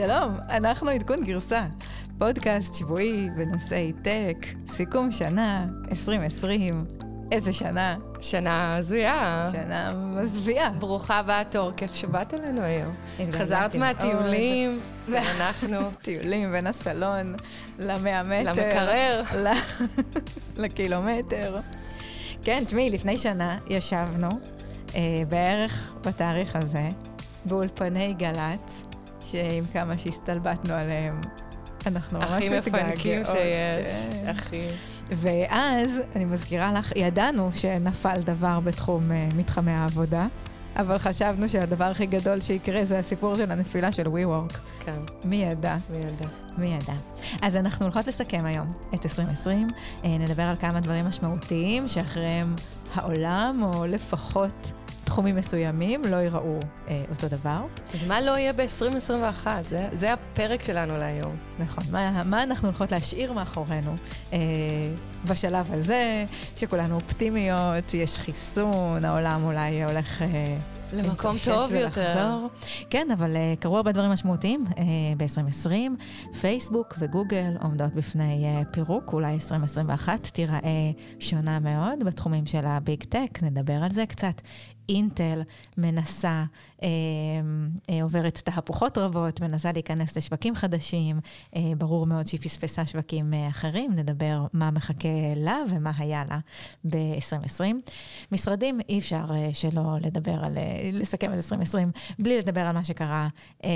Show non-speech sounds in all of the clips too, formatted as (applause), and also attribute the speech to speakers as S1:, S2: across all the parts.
S1: שלום, אנחנו עדכון גרסה, פודקאסט שבועי בנושאי טק, סיכום שנה 2020. איזה שנה.
S2: שנה הזויה.
S1: שנה מזוויעה.
S2: ברוכה הבאה, תור, כיף שבאת אלינו היום. חזרת מהטיולים, (laughs) ואנחנו...
S1: טיולים בין הסלון למאה מטר.
S2: למקרר. (laughs)
S1: לקילומטר. כן, תשמעי, לפני שנה ישבנו, אה, בערך בתאריך הזה, באולפני גל"צ, שעם כמה שהסתלבטנו עליהם, אנחנו ממש מתגעגעות.
S2: הכי מפנקים שיש, כן. הכי...
S1: ואז, אני מזכירה לך, ידענו שנפל דבר בתחום uh, מתחמי העבודה, אבל חשבנו שהדבר הכי גדול שיקרה זה הסיפור של הנפילה של WeWork.
S2: כן.
S1: מי ידע?
S2: מי ידע?
S1: מי ידע. אז אנחנו הולכות לסכם היום את 2020, אה, נדבר על כמה דברים משמעותיים שאחריהם העולם, או לפחות תחומים מסוימים לא ייראו אה, אותו דבר.
S2: אז מה לא יהיה ב-2021? זה, זה הפרק שלנו להיום.
S1: נכון. מה, מה אנחנו הולכות להשאיר מאחורינו אה, בשלב הזה, שכולנו אופטימיות, יש חיסון, העולם אולי הולך... אה,
S2: למקום טוב יותר.
S1: כן, אבל uh, קרו הרבה דברים משמעותיים uh, ב-2020. פייסבוק וגוגל עומדות בפני uh, פירוק, אולי 2021 תיראה שונה מאוד בתחומים של הביג טק, נדבר על זה קצת. אינטל מנסה, אה, אה, עוברת תהפוכות רבות, מנסה להיכנס לשווקים חדשים, אה, ברור מאוד שהיא פספסה שווקים אה, אחרים, נדבר מה מחכה לה ומה היה לה ב-2020. משרדים, אי אפשר אה, שלא לדבר על, אה, לסכם את 2020 בלי לדבר על מה שקרה אה,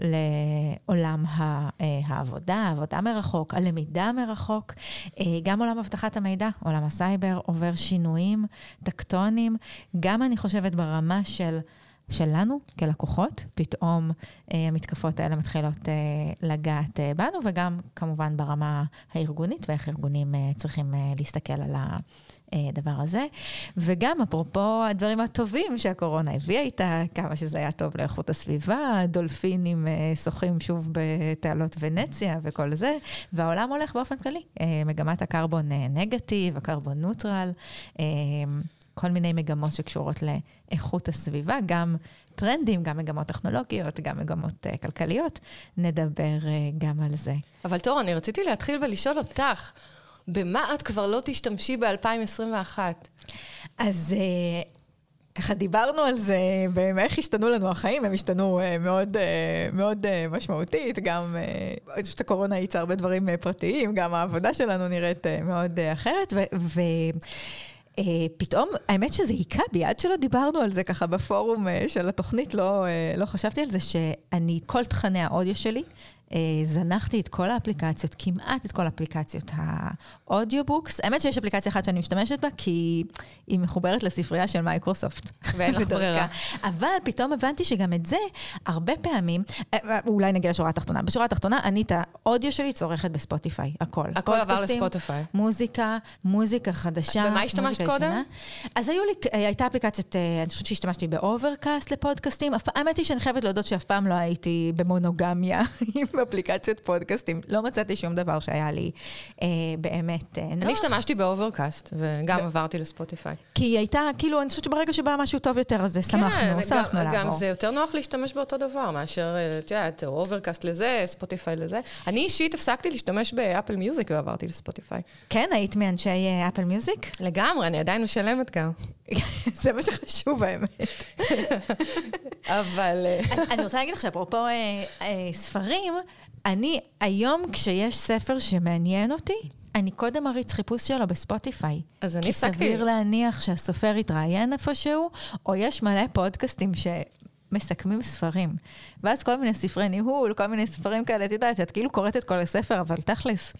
S1: לעולם ה, אה, העבודה, העבודה מרחוק, הלמידה מרחוק, אה, גם עולם אבטחת המידע, עולם הסייבר עובר שינויים טקטוניים, גם אני חושבת ברמה של... שלנו כלקוחות, פתאום אה, המתקפות האלה מתחילות אה, לגעת אה, בנו, וגם כמובן ברמה הארגונית, ואיך ארגונים אה, צריכים אה, להסתכל על הדבר הזה. וגם אפרופו הדברים הטובים שהקורונה הביאה איתה, כמה שזה היה טוב לאיכות הסביבה, דולפינים אה, שוחים שוב בתעלות ונציה וכל זה, והעולם הולך באופן כללי. אה, מגמת הקרבון אה, נגטיב, הקרבון נוטרל. כל מיני מגמות שקשורות לאיכות הסביבה, גם טרנדים, גם מגמות טכנולוגיות, גם מגמות uh, כלכליות. נדבר uh, גם על זה.
S2: אבל תור, אני רציתי להתחיל ולשאול אותך, במה את כבר לא תשתמשי ב-2021?
S1: אז... Uh, ככה דיברנו על זה, באיך השתנו לנו החיים, הם השתנו uh, מאוד, uh, מאוד uh, משמעותית, גם, אני חושבת הקורונה ייצר הרבה דברים uh, פרטיים, גם העבודה שלנו נראית uh, מאוד uh, אחרת, ו... ו- פתאום, האמת שזה היכה בי, עד שלא דיברנו על זה ככה בפורום uh, של התוכנית, לא, uh, לא חשבתי על זה, שאני, כל תכני האודיו שלי, אה, זנחתי את כל האפליקציות, כמעט את כל אפליקציות ה audiobooks. האמת שיש אפליקציה אחת שאני משתמשת בה, כי היא מחוברת לספרייה של מייקרוסופט.
S2: ואין לך ברירה.
S1: אבל פתאום הבנתי שגם את זה, הרבה פעמים, אה, אולי נגיע לשורה התחתונה. בשורה התחתונה, אני את האודיו שלי צורכת בספוטיפיי, הכל.
S2: הכל עבר לספוטיפיי.
S1: מוזיקה, מוזיקה חדשה.
S2: ומה השתמשת קודם?
S1: אז היו לי, אה, הייתה אפליקציית, אני חושבת שהשתמשתי באוברקאסט לפודקאסטים. האמת היא שאני חייבת להודות שאף פעם לא הייתי במונוגמיה (laughs) עם אפליקציות פודקאסטים. לא מצאתי שום דבר שהיה לי אה, באמת אה, נוח.
S2: אני השתמשתי באוברקאסט, וגם ב- עברתי לספוטיפיי.
S1: כי היא הייתה, כאילו, אני חושבת שברגע שבא משהו טוב יותר, אז שמחנו, כן, שמחנו לעבור.
S2: גם זה יותר נוח להשתמש באותו דבר, מאשר, אה, את יודעת, אוברקאסט לזה, ספוטיפיי לזה. אני אישית הפסקתי להשתמש באפל מיוזיק ועברתי לספוטיפיי.
S1: כן, היית מאנשי אפל מיוזיק?
S2: לגמרי, אני עדיין משלמת גם.
S1: זה מה שחשוב, האמת.
S2: אבל... אה,
S1: אני רוצה להגיד לך שאפרופו אה, אה, ספרים, אני היום כשיש ספר שמעניין אותי, אני קודם אריץ חיפוש שלו בספוטיפיי.
S2: אז אני
S1: הפסקתי. כי סביר להניח שהסופר יתראיין איפשהו, או יש מלא פודקאסטים ש... מסכמים ספרים. ואז כל מיני ספרי ניהול, כל מיני ספרים כאלה, את יודעת, את כאילו קוראת את כל הספר, אבל תכלס,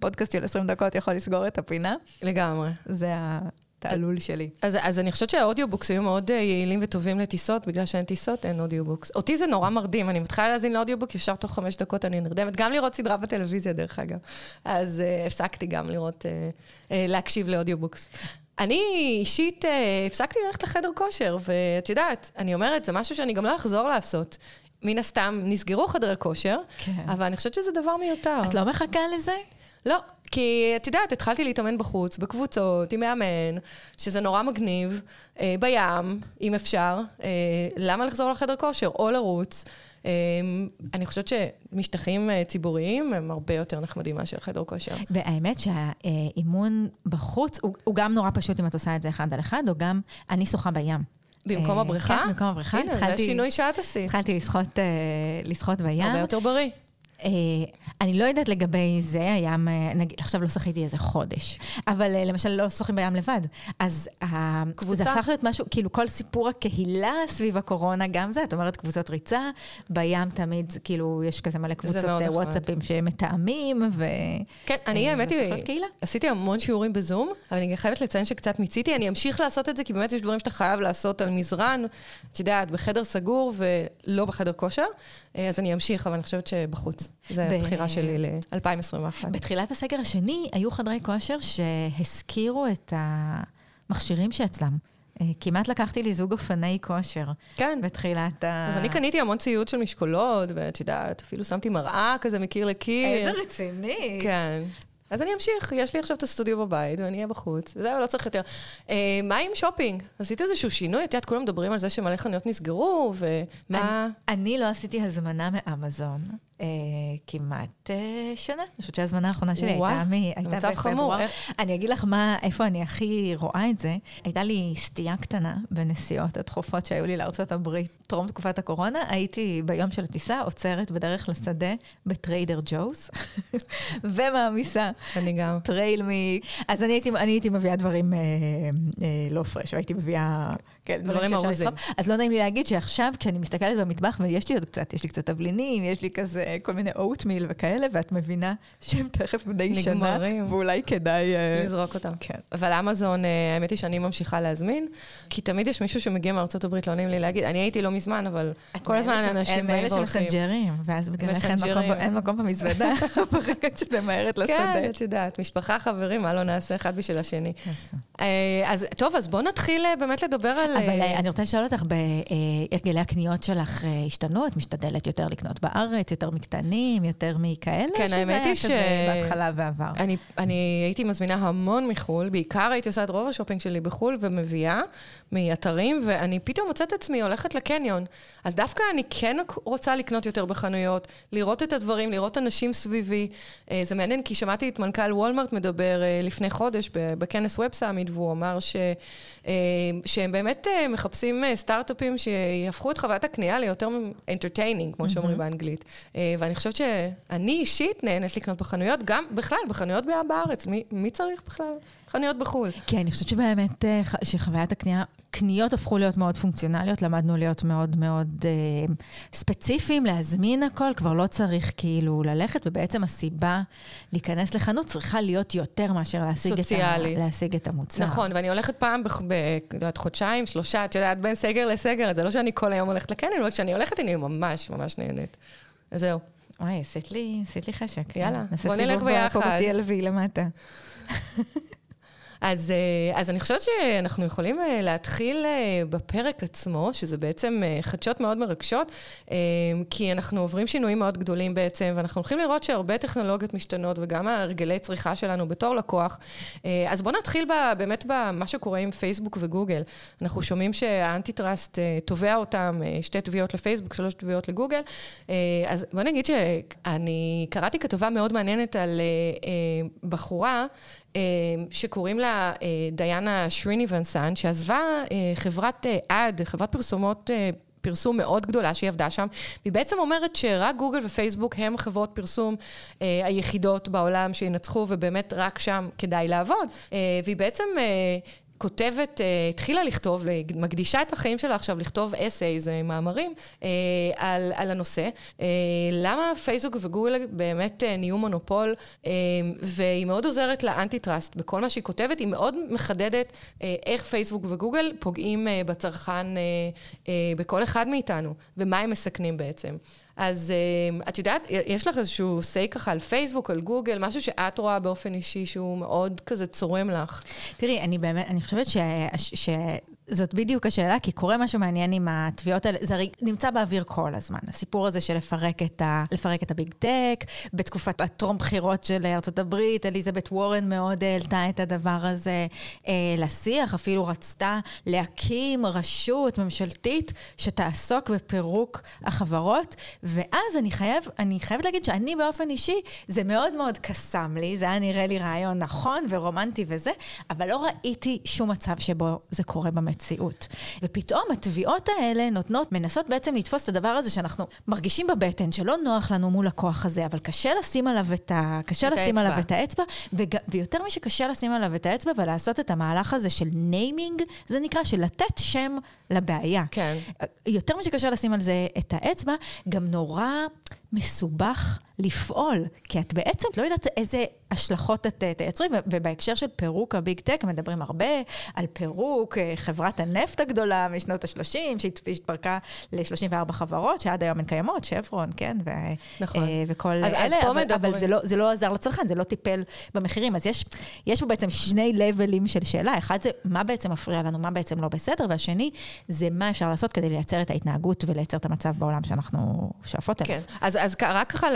S1: פודקאסט של 20 דקות יכול לסגור את הפינה.
S2: לגמרי.
S1: זה ה... תעלול שלי.
S2: אז, אז אני חושבת שה audiobooks היו מאוד יעילים וטובים לטיסות, בגלל שאין טיסות, אין audiobooks. אותי זה נורא מרדים, אני מתחילה להאזין ל audiobook, ישר תוך חמש דקות אני נרדמת, גם לראות סדרה בטלוויזיה, דרך אגב. אז uh, הפסקתי גם לראות, uh, uh, להקשיב ל audiobooks. אני אישית uh, הפסקתי ללכת לחדר כושר, ואת יודעת, אני אומרת, זה משהו שאני גם לא אחזור לעשות. מן הסתם, נסגרו חדרי כושר, כן. אבל אני חושבת שזה דבר מיותר.
S1: את לא מחכה לזה?
S2: לא, כי את יודעת, התחלתי להתאמן בחוץ, בקבוצות, עם מאמן, שזה נורא מגניב, אה, בים, אם אפשר. אה, למה לחזור לחדר כושר? או לרוץ. אמ, אני חושבת שמשטחים אה, ציבוריים הם הרבה יותר נחמדים מאשר חדר כושר.
S1: והאמת שהאימון בחוץ, הוא, הוא גם נורא פשוט אם את עושה את זה אחד על אחד, או גם, אני שוחה בים.
S2: במקום
S1: אה,
S2: הבריכה?
S1: כן, במקום הבריכה.
S2: הנה, זה השינוי שאת עשית.
S1: התחלתי לשחות, אה, לשחות בים.
S2: הרבה יותר בריא.
S1: אה, אני לא יודעת לגבי זה, הים, אה, נגיד, עכשיו לא שחיתי איזה חודש, אבל אה, למשל לא שוחים בים לבד. אז
S2: קבוצה.
S1: זה הפך להיות משהו, כאילו כל סיפור הקהילה סביב הקורונה, גם זה, את אומרת קבוצות ריצה, בים תמיד, כאילו, יש כזה מלא קבוצות. וואטסאפים שמתאמים, ו...
S2: כן, אני האמת היא. עשיתי המון שיעורים בזום, אבל אני חייבת לציין שקצת מיציתי. אני אמשיך לעשות את זה, כי באמת יש דברים שאתה חייב לעשות על מזרן, את יודעת, בחדר סגור ולא בחדר כושר, אז אני אמשיך, אבל אני חושבת שבחוץ. זו
S1: ב-
S2: הבחירה שלי ל-2021.
S1: בתחילת הסגר השני היו חדרי כושר שהזכירו את המכשירים שאצלם. אה, כמעט לקחתי לי זוג אופני כושר
S2: כן.
S1: בתחילת ה...
S2: אז אני קניתי המון ציוד של משקולות, ואת יודעת, אפילו שמתי מראה כזה מקיר לקיר.
S1: רציני.
S2: כן. אז אני אמשיך, יש לי עכשיו את הסטודיו בבית, ואני אהיה בחוץ. זהו, לא צריך יותר. אה, מה עם שופינג? עשית איזשהו שינוי? את יודעת, כולם מדברים על זה שמלא חנויות נסגרו, ומה...
S1: אני לא עשיתי הזמנה מאמזון אה, כמעט אה, שנה. אני חושבת שההזמנה האחרונה שלי
S2: וואי,
S1: הייתה, מ, הייתה
S2: מצב חמור. איך-
S1: אני אגיד לך מה, איפה אני הכי רואה את זה. הייתה לי סטייה קטנה בנסיעות התכופות שהיו לי לארצות הברית טרום תקופת הקורונה. הייתי ביום של הטיסה עוצרת בדרך לשדה בטריידר ג'וס, (laughs) ומעמיסה
S2: אני גם.
S1: trail m... אז אני הייתי, אני הייתי מביאה דברים אה, אה, לא fresh, והייתי מביאה... כן,
S2: דברים ארוזים.
S1: אז לא נעים לי להגיד שעכשיו, כשאני מסתכלת במטבח, ויש לי עוד קצת, יש לי קצת תבלינים, יש לי כזה כל מיני oatmeal וכאלה, ואת מבינה שהם תכף בני שנה,
S2: נגמרים.
S1: ואולי כדאי... אה,
S2: לזרוק אותם.
S1: כן.
S2: אבל אמזון, אה, האמת היא שאני ממשיכה להזמין, כי תמיד יש מישהו שמגיע מארצות הברית, לא נעים לי להגיד. אני הייתי לא מזמן, אבל כל הזמן אנשים
S1: הם
S2: באים והולכים.
S1: שמסנג'רים, ואז בגללך אין מקום במזוודה, (laughs) ברגע שאת ממהרת לשדה.
S2: כן, את יודעת, משפחה, חברים, מה לא נעשה אחד בשביל השני. אה, אז טוב, אז בואו נתחיל באמת לדבר על...
S1: אבל
S2: אה,
S1: אה, אני רוצה לשאול אותך, בהרגלי הקניות שלך אה, השתנו? את משתדלת יותר לקנות בארץ, יותר מקטנים, יותר מכאלה?
S2: כן, האמת היא
S1: שזה היה
S2: ש-
S1: כזה בהתחלה ועבר.
S2: אני, אני הייתי מזמינה המון מחו"ל, בעיקר הייתי עושה את רוב השופינג שלי בחו"ל ומביאה מאתרים, ואני פתאום מוצאת עצמי הולכת לקניון. אז דווקא אני כן רוצה לקנות יותר בחנויות, לראות את הדברים, לראות אנשים סביבי. אה, זה מעניין, כי שמעתי את מנכ"ל וולמרט מדבר אה, לפני חודש בכנס ווב סאמיט, והוא אמר ש, אה, שהם באמת אה, מחפשים אה, סטארט-אפים שיהפכו את חוויית הקנייה ליותר entertaining, כמו שאומרים באנגלית. אה, ואני חושבת שאני אישית נהנית לקנות בחנויות, גם בכלל, בחנויות בארץ. מי, מי צריך בכלל חנויות בחו"ל?
S1: כי אני חושבת שבאמת אה, שחוויית הקנייה, קניות הפכו להיות מאוד פונקציונליות, למדנו להיות מאוד מאוד אה, ספציפיים, להזמין הכל, כבר לא צריך כאילו ללכת, ובעצם הסיבה להיכנס לחנות צריכה להיות יותר מאשר להשיג, את, ה. להשיג את המוצר.
S2: נכון, ואני הולכת פעם, את יודעת, חודשיים, שלושה, את יודעת, בין סגר לסגר, אז זה לא שאני כל היום הולכת לקניון, אבל כשאני הולכת, אני ממש ממש נהנית. אז זהו.
S1: וואי, עשית לי, עשית לי חשק.
S2: יאללה,
S1: נעשה
S2: בוא נלך
S1: סיבוב פה
S2: ביחד.
S1: ב-TLV למטה. (laughs)
S2: אז, אה, אז אני חושבת שאנחנו יכולים אה, להתחיל אה, בפרק עצמו, שזה בעצם חדשות מאוד מרגשות, כי אנחנו עוברים שינויים מאוד גדולים בעצם, ואנחנו הולכים לראות שהרבה טכנולוגיות משתנות, וגם ההרגלי צריכה שלנו בתור לקוח. אז בואו נתחיל ב, באמת במה שקורה עם פייסבוק וגוגל. אנחנו שומעים שהאנטי-טראסט תובע אותם, שתי תביעות לפייסבוק, שלוש תביעות לגוגל. אז בואו נגיד שאני קראתי כתבה מאוד מעניינת על בחורה, שקוראים לה אה, דיאנה שריניבנסן, שעזבה אה, חברת אה, אד, חברת פרסומות פרסום מאוד גדולה שהיא עבדה שם, והיא בעצם אומרת שרק גוגל ופייסבוק הם חברות פרסום היחידות בעולם שינצחו, ובאמת רק שם כדאי לעבוד. והיא בעצם... כותבת, אה, התחילה לכתוב, מקדישה את החיים שלה עכשיו לכתוב אסייז, אה, מאמרים, אה, על, על הנושא. אה, למה פייסבוק וגוגל באמת אה, נהיו מונופול, אה, והיא מאוד עוזרת לאנטי-טראסט בכל מה שהיא כותבת, היא מאוד מחדדת אה, איך פייסבוק וגוגל פוגעים אה, בצרכן אה, אה, בכל אחד מאיתנו, ומה הם מסכנים בעצם. אז אה, את יודעת, יש לך איזשהו say ככה על פייסבוק, על גוגל, משהו שאת רואה באופן אישי שהוא מאוד כזה צורם לך.
S1: תראי, אני באמת, אני חושבת ש... ש... זאת בדיוק השאלה, כי קורה משהו מעניין עם התביעות האלה. זה הרי נמצא באוויר כל הזמן. הסיפור הזה של לפרק את, ה, לפרק את הביג טק, בתקופת הטרום בחירות של ארה"ב, אליזבת וורן מאוד העלתה את הדבר הזה אה, לשיח, אפילו רצתה להקים רשות ממשלתית שתעסוק בפירוק החברות, ואז אני, חייב, אני חייבת להגיד שאני באופן אישי, זה מאוד מאוד קסם לי, זה היה נראה לי רעיון נכון ורומנטי וזה, אבל לא ראיתי שום מצב שבו זה קורה במציאות. ופתאום התביעות האלה נותנות, מנסות בעצם לתפוס את הדבר הזה שאנחנו מרגישים בבטן, שלא נוח לנו מול הכוח הזה, אבל קשה לשים עליו את, ה... קשה את לשים האצבע. עליו את האצבע, וג... ויותר משקשה לשים עליו את האצבע ולעשות את המהלך הזה של naming, זה נקרא של לתת שם לבעיה.
S2: כן.
S1: יותר משקשה לשים על זה את האצבע, גם נורא מסובך לפעול, כי את בעצם לא יודעת איזה השלכות את תייצרי, ובהקשר של פירוק הביג טק, מדברים הרבה על פירוק אה, חברת הנפט הגדולה משנות ה-30, שהתפרקה ל-34 חברות, שעד היום הן קיימות, שברון, כן? ו-
S2: נכון. אה,
S1: וכל אז, אלה, אז פה אבל, מדברים. אבל זה לא, זה לא עזר לצרכן, זה לא טיפל במחירים. אז יש, יש פה בעצם שני לבלים של שאלה, אחד זה מה בעצם מפריע לנו, מה בעצם לא בסדר, והשני זה מה אפשר לעשות כדי לייצר את ההתנהגות ולייצר את המצב בעולם שאנחנו שואפות אליו.
S2: כן, אז, אז רק ככה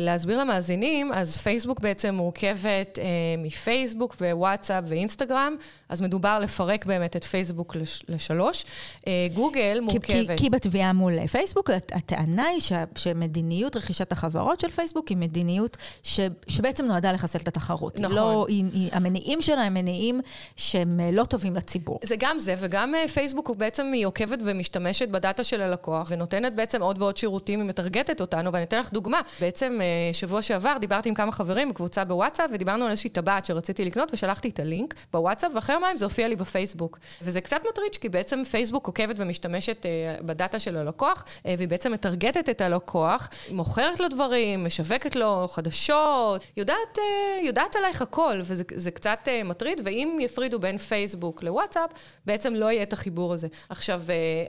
S2: להסביר למאזינים, אז פייסבוק בעצם מורכבת אה, מפייסבוק ווואטסאפ ואינסטגרם, אז מדובר לפרק באמת את פייסבוק לש, לשלוש. אה, גוגל מורכבת...
S1: כי, כי, כי בתביעה מול פייסבוק, הטענה היא ש, שמדיניות רכישת החברות של פייסבוק היא מדיניות ש, שבעצם נועדה לחסל את התחרות.
S2: נכון.
S1: לא, היא, היא, המניעים שלה הם מניעים שהם אה, לא טובים לציבור.
S2: זה גם זה, וגם אה, פייסבוק הוא בעצם היא עוקבת ומשתמשת בדאטה של הלקוח, ונותנת בעצם עוד ועוד שירותים, היא מטרגטת אותנו, ואני אתן לך דוגמה. בעצם אה, שבוע שעבר דיברתי עם כמה חברים בקבוצה בוואטסאפ, ודיברנו על איזושהי טבעת שרציתי לקנות, ושלחתי את הלינק בוואטסאפ, ואחרי יומיים זה הופיע לי בפייסבוק. וזה קצת מטריץ', כי בעצם פייסבוק עוקבת ומשתמשת אה, בדאטה של הלקוח, אה, והיא בעצם מטרגטת את הלקוח, מוכרת לו דברים, משווקת לו חדשות, יודעת, יודעת עלייך הכל, וזה קצת מטריד, ואם יפרידו בין פייסבוק לוואטסאפ, בעצם לא יהיה את החיבור הזה. עכשיו,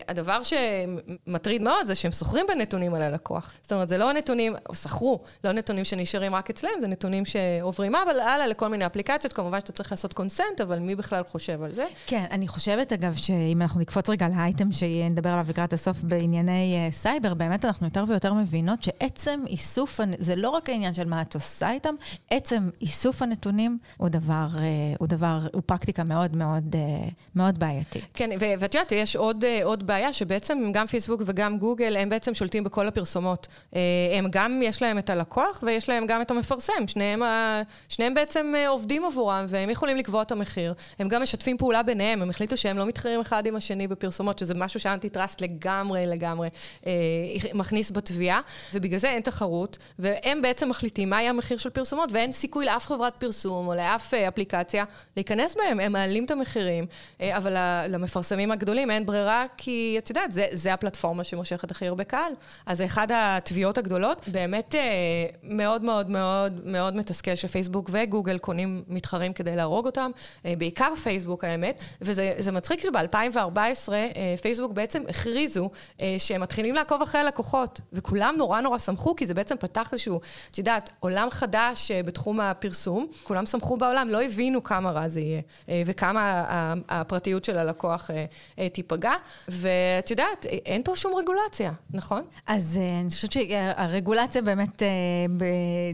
S2: הדבר שמטריד מאוד זה שהם סוחרים בנתונים על הלקוח. זאת אומרת, זה לא נתונים, או סחרו, לא נתונים שנשארים רק אצלם, זה נתונים שעוברים הלאה לכל מיני אפליקציות, כמובן שאתה צריך לעשות קונסנט, אבל מי בכלל חושב על זה?
S1: כן, אני חושבת אגב שאם אנחנו נקפוץ רגע לאייטם שנדבר עליו לקראת הסוף בענייני uh, סייבר, באמת אנחנו יותר ויותר מבינות שעצם איסוף, זה לא רק העניין של מה את עושה איתם, עצם איסוף הנתונים הוא דבר, uh, הוא דבר, הוא פרקטיקה מאוד מאוד, uh, מאוד בעייתי.
S2: כן, ואת יודעת, יש עוד, uh, עוד בעיה, שבעצם גם פייסבוק וגם גוגל, הם בעצם שולטים בכל הפרסומות. Uh, הם גם, יש להם את הלקוח ויש להם גם את המפרסם. שניהם, שניהם בעצם אה, עובדים עבורם והם יכולים לקבוע את המחיר. הם גם משתפים פעולה ביניהם, הם החליטו שהם לא מתחרים אחד עם השני בפרסומות, שזה משהו שאנטי טראסט לגמרי, לגמרי אה, מכניס בתביעה, ובגלל זה אין תחרות, והם בעצם מחליטים מה יהיה המחיר של פרסומות, ואין סיכוי לאף חברת פרסום או לאף אה, אפליקציה להיכנס בהם, הם מעלים את המחירים, אה, אבל למפרסמים הגדולים אין ברירה, כי את יודעת, זה, זה הפלטפורמה שמושכת הכי הרבה קהל. אז אחד התביעות הגדולות, באמת אה, מאוד מאוד מאוד מאוד מתסכל שפייסבוק וגוגל קונים מתחרים כדי להרוג אותם, אה, בעיקר פייסבוק האמת, וזה מצחיק שב-2014 פייסבוק בעצם הכריזו שהם מתחילים לעקוב אחרי הלקוחות, וכולם נורא נורא שמחו, כי זה בעצם פתח איזשהו, את יודעת, עולם חדש בתחום הפרסום, כולם שמחו בעולם, לא הבינו כמה רע זה יהיה, וכמה הפרטיות של הלקוח תיפגע, ואת יודעת, אין פה שום רגולציה, נכון?
S1: אז אני חושבת שהרגולציה באמת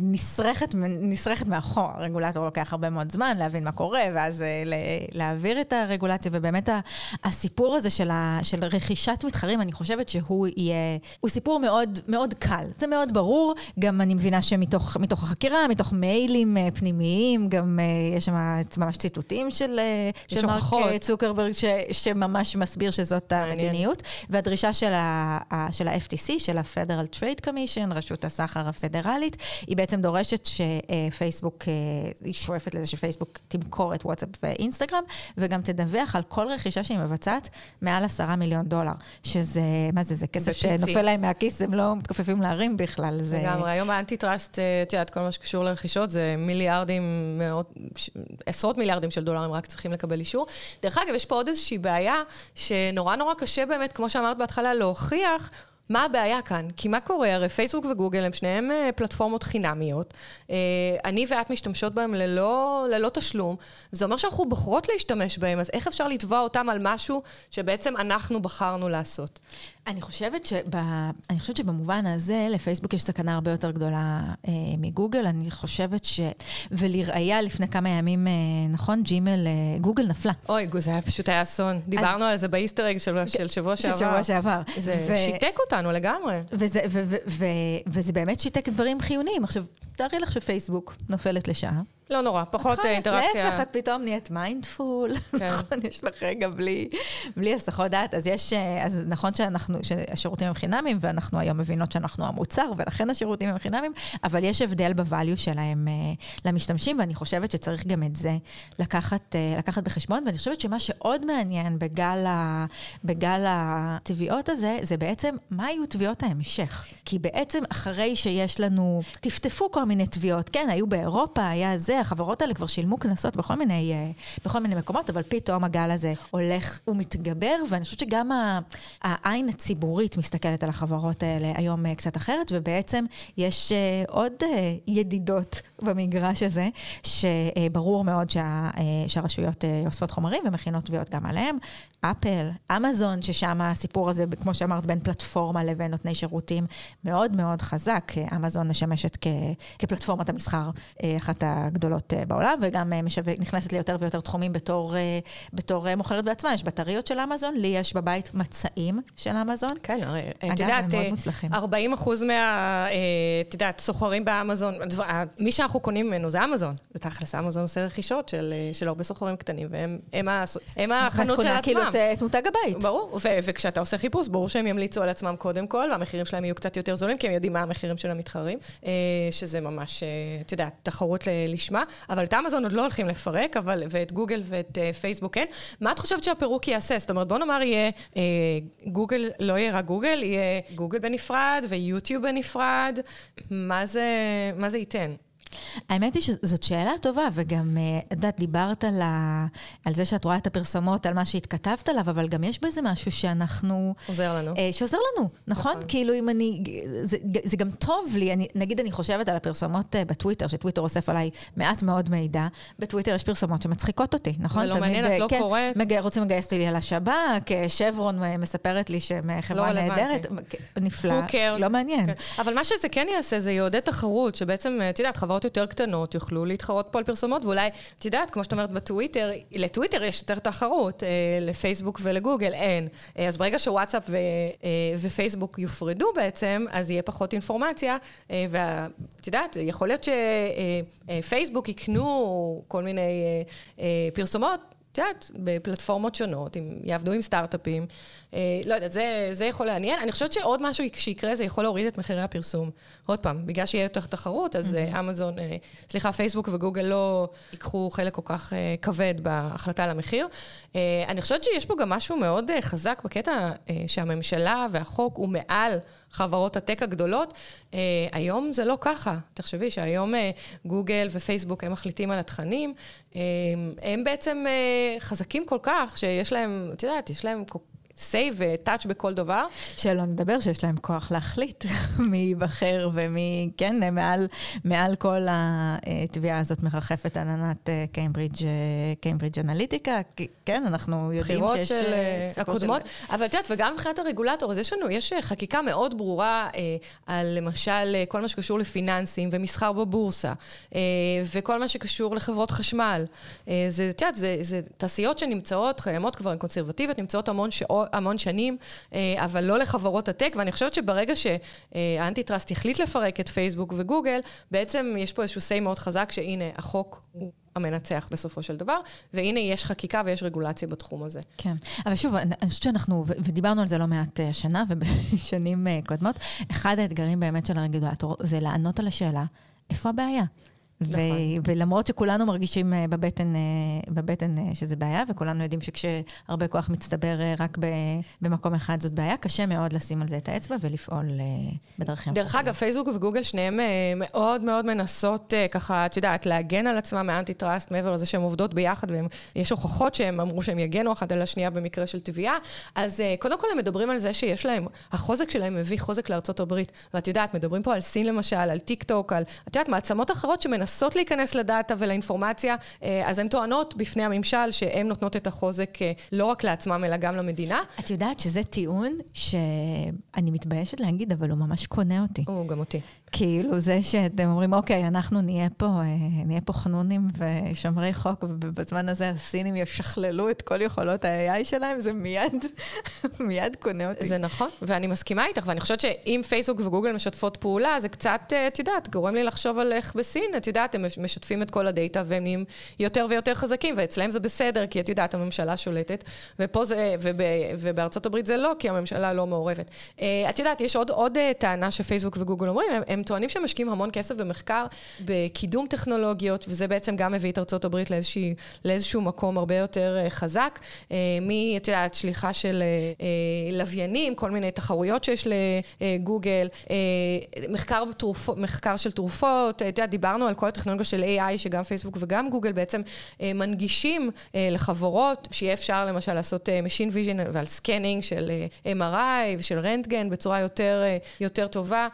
S1: נסרכת, נסרכת מאחור. הרגולטור לוקח הרבה מאוד זמן להבין מה קורה, ואז אה, להעביר את הרגולציה, ובאמת הסיפור הזה של, ה, של רכישת מתחרים, אני חושבת שהוא יהיה, הוא סיפור מאוד, מאוד קל. זה מאוד ברור, גם אני מבינה שמתוך החקירה, מתוך מיילים אה, פנימיים, גם אה, יש שם ממש ציטוטים של, של מרק צוקרברג, ש, שממש מסביר שזאת המדיניות, והדרישה של ה-FTC, של ה-Federal Trade Commission, רשות הסחר הפדרלית, היא בעצם דורשת שפייסבוק, אה, היא שואפת לזה שפייסבוק תמכור את וואטסאפ ואינסטגרם, וגם תדווח על כל רכישה שהיא מבצעת מעל עשרה מיליון דולר, שזה, מה זה, זה כסף שנופל להם מהכיס, הם לא מתכופפים להרים בכלל.
S2: זה... לגמרי, היום האנטי טראסט, אה, את יודעת, כל מה שקשור לרכישות זה מיליארדים, מאות, עשרות מיליארדים של דולרים רק צריכים לקבל אישור. דרך אגב, יש פה עוד איזושהי בעיה, שנורא נורא קשה באמת, כמו שאמרת בהתחלה, להוכיח מה הבעיה כאן? כי מה קורה? הרי פייסבוק וגוגל הם שניהם אה, פלטפורמות חינמיות. אה, אני ואת משתמשות בהם ללא, ללא תשלום. זה אומר שאנחנו בוחרות להשתמש בהם, אז איך אפשר לתבוע אותם על משהו שבעצם אנחנו בחרנו לעשות?
S1: אני חושבת, שב, אני חושבת שבמובן הזה, לפייסבוק יש סכנה הרבה יותר גדולה אה, מגוגל. אני חושבת ש... ולראיה, לפני כמה ימים, אה, נכון, ג'ימל, אה, גוגל נפלה.
S2: אוי, זה היה פשוט היה אסון. דיברנו אז... על זה ב Easter egg של, של שבוע שעבר.
S1: של שבוע שעבר.
S2: זה ו... שיתק אותנו לגמרי.
S1: וזה, ו- ו- ו- וזה באמת שיתק דברים חיוניים. עכשיו, תארי לך שפייסבוק נופלת לשעה.
S2: לא נורא, פחות נכון, אינטראקציה.
S1: להפך, את פתאום נהיית mindful, כן. נכון, יש לך רגע בלי, בלי הסחות דעת. אז יש, אה, אז נכון שאנחנו, שהשירותים הם חינמים, ואנחנו היום מבינות שאנחנו המוצר, ולכן השירותים הם חינמים, אבל יש הבדל בvalue שלהם uh, למשתמשים, ואני חושבת שצריך גם את זה לקחת, לקחת בחשבון, ואני חושבת שמה שעוד מעניין בגל, ה, בגל התביעות הזה, זה בעצם מה יהיו תביעות ההמשך. כי בעצם אחרי שיש לנו, טפטפו כל מיני תביעות, כן, היו באירופה, היה זה, החברות האלה כבר שילמו קנסות בכל מיני, אה, בכל מיני מקומות, אבל פתאום הגל הזה הולך ומתגבר, ואני חושבת שגם העין הציבורית מסתכלת על החברות האלה היום אה, קצת אחרת, ובעצם יש אה, עוד ידידות במגרש הזה, שברור מאוד שה, שהרשויות אוספות חומרים ומכינות תביעות גם עליהם. אפל, אמזון, ששם הסיפור הזה, כמו שאמרת, בין פלטפורמה לבין נותני שירותים, מאוד מאוד חזק. אמזון משמשת כ, כפלטפורמת המסחר, אחת הגדולות. הגדולות אה, בעולם, וגם אה, משווק, נכנסת ליותר ויותר תחומים בתור, אה, בתור מוכרת בעצמה. יש בטריות של אמזון, לי יש בבית מצעים של אמזון.
S2: כן, הרי, את יודעת, 40 אחוז מה, את יודעת, סוחרים באמזון, מי שאנחנו קונים ממנו זה אמזון. בתכלס, אמזון עושה רכישות של, של הרבה סוחרים קטנים, והם הם, הם החנות של עצמם.
S1: כאילו את מותג הבית.
S2: ברור, ו, וכשאתה עושה חיפוש, ברור שהם ימליצו על עצמם קודם כל, והמחירים שלהם יהיו קצת יותר זולים, כי הם יודעים מה המחירים של המתחרים, שזה ממש, את יודעת, תחרות לשמה. אבל את אמזון עוד לא הולכים לפרק, אבל, ואת גוגל ואת uh, פייסבוק כן. מה את חושבת שהפירוק יעשה? זאת אומרת, בוא נאמר יהיה, uh, גוגל לא יהיה רק גוגל, יהיה גוגל בנפרד ויוטיוב בנפרד. מה זה, מה זה ייתן?
S1: האמת היא שזאת שאלה טובה, וגם, אה, את יודעת, דיברת על, ה... על זה שאת רואה את הפרסומות, על מה שהתכתבת עליו, אבל גם יש בזה משהו שאנחנו...
S2: עוזר לנו.
S1: אה, שעוזר לנו, נכון? נכון. כאילו, אם אני... זה, זה גם טוב לי, אני, נגיד אני חושבת על הפרסומות אה, בטוויטר, שטוויטר אוסף עליי מעט מאוד מידע, בטוויטר יש פרסומות שמצחיקות אותי, נכון?
S2: ולא מעניין, את לא כן, קוראת.
S1: מג... רוצים לגייס אותי על השב"כ, שברון מספרת לי שהם חברה לא נהדרת. נפלא. לא מעניין. כן.
S2: אבל מה שזה כן יעשה, זה יעודד תחרות, שבעצם, את יודעת, חברות יותר קטנות יוכלו להתחרות פה על פרסומות, ואולי, את יודעת, כמו שאת אומרת בטוויטר, לטוויטר יש יותר תחרות, אה, לפייסבוק ולגוגל אין. אה, אז ברגע שוואטסאפ ו, אה, ופייסבוק יופרדו בעצם, אז יהיה פחות אינפורמציה, ואת יודעת, יכול להיות שפייסבוק יקנו כל מיני פרסומות. יודעת, בפלטפורמות שונות, אם יעבדו עם סטארט-אפים, אה, לא יודעת, זה, זה יכול לעניין. אני חושבת שעוד משהו שיקרה, זה יכול להוריד את מחירי הפרסום. עוד פעם, בגלל שיהיה יותר תחרות, אז mm-hmm. אמזון, אה, סליחה, פייסבוק וגוגל לא ייקחו חלק כל כך אה, כבד בהחלטה על המחיר. אה, אני חושבת שיש פה גם משהו מאוד אה, חזק בקטע אה, שהממשלה והחוק הוא מעל חברות ה tech הגדולות. אה, היום זה לא ככה. תחשבי שהיום אה, גוגל ופייסבוק, הם מחליטים על התכנים. אה, הם בעצם אה, חזקים כל כך, שיש להם, את יודעת, יש להם כל say ו touch בכל דבר.
S1: שלא נדבר שיש להם כוח להחליט (laughs) מי ייבחר ומי, כן, מעל, מעל כל התביעה הזאת מרחפת עננת אה, קיימברידג' אה, קיימברידג' אנליטיקה, כן, אנחנו יודעים שיש...
S2: בחירות של אה, הקודמות, של... אבל את יודעת, וגם מבחינת הרגולטור, אז יש לנו, יש חקיקה מאוד ברורה אה, על למשל כל מה שקשור לפיננסים ומסחר בבורסה, אה, וכל מה שקשור לחברות חשמל. אה, זה, את יודעת, זה, זה תעשיות שנמצאות, קיימות כבר, הן קונסרבטיביות, נמצאות המון שעות. המון שנים, אה, אבל לא לחברות הטק, ואני חושבת שברגע שהאנטי-טראסט החליט לפרק את פייסבוק וגוגל, בעצם יש פה איזשהו סיי מאוד חזק, שהנה, החוק הוא... המנצח בסופו של דבר, והנה יש חקיקה ויש רגולציה בתחום הזה.
S1: כן, אבל שוב, אני חושבת שאנחנו, ודיברנו על זה לא מעט אה, השנה ובשנים אה, קודמות, אחד האתגרים באמת של הרגולטור זה לענות על השאלה, איפה הבעיה? נכון. ולמרות שכולנו מרגישים אה, בבטן, אה, בבטן אה, שזה בעיה, וכולנו יודעים שכשהרבה כוח מצטבר רק במקום אחד זאת בעיה, קשה מאוד לשים על זה את האצבע ולפעול בדרכים.
S2: דרך אגב, פייסבוק וגוגל שניהם מאוד מאוד מנסות ככה, את יודעת, להגן על עצמם מאנטי טראסט, מעבר לזה שהן עובדות ביחד, ויש הוכחות שהם אמרו שהם יגנו אחת על השנייה במקרה של תביעה. אז קודם כל הם מדברים על זה שיש להם, החוזק שלהם מביא חוזק לארצות הברית. ואת יודעת, מדברים פה על סין למשל, על טיק טוק, על, את יודעת, מעצמות אחרות שמנסות להיכנס לדאטה ולאינפורמציה, אה, אז הן טוענות בפני הממשל שהן נותנות את החוזק אה, לא רק לעצמם, אלא גם למדינה.
S1: את יודעת שזה טיעון שאני מתביישת להגיד, אבל הוא ממש קונה אותי.
S2: הוא גם אותי.
S1: כאילו זה שאתם אומרים, אוקיי, אנחנו נהיה פה, אה, נהיה פה חנונים ושומרי חוק, ובזמן הזה הסינים ישכללו את כל יכולות ה-AI שלהם, זה מיד, (laughs) מיד קונה אותי.
S2: זה נכון, ואני מסכימה איתך, ואני חושבת שאם פייסבוק וגוגל משתפות פעולה, זה קצת, אה, את יודעת, גורם לי לחשוב על איך בסין, את יודעת, הם משתפים את כל הדאטה והם נהיים יותר ויותר חזקים, ואצלם זה בסדר, כי את יודעת, הממשלה שולטת, ופה זה, וב, ובארצות הברית זה לא, כי הממשלה לא מעורבת. אה, את יודעת, יש עוד, עוד טענה שפייסבוק וגוגל אומרים, הם, הם טוענים שהם משקיעים המון כסף במחקר, בקידום טכנולוגיות, וזה בעצם גם מביא את ארצות הברית לאיזשה, לאיזשהו מקום הרבה יותר אה, חזק. אה, מ, את יודעת, שליחה של אה, לוויינים, כל מיני תחרויות שיש לגוגל, מחקר, בתרופ, מחקר של תרופות, את יודעת, דיברנו על כל הטכנולוגיה של AI, שגם פייסבוק וגם גוגל בעצם מנגישים לחברות, שיהיה אפשר למשל לעשות Machine Vision ועל scanning של MRI ושל רנטגן בצורה יותר, יותר טובה.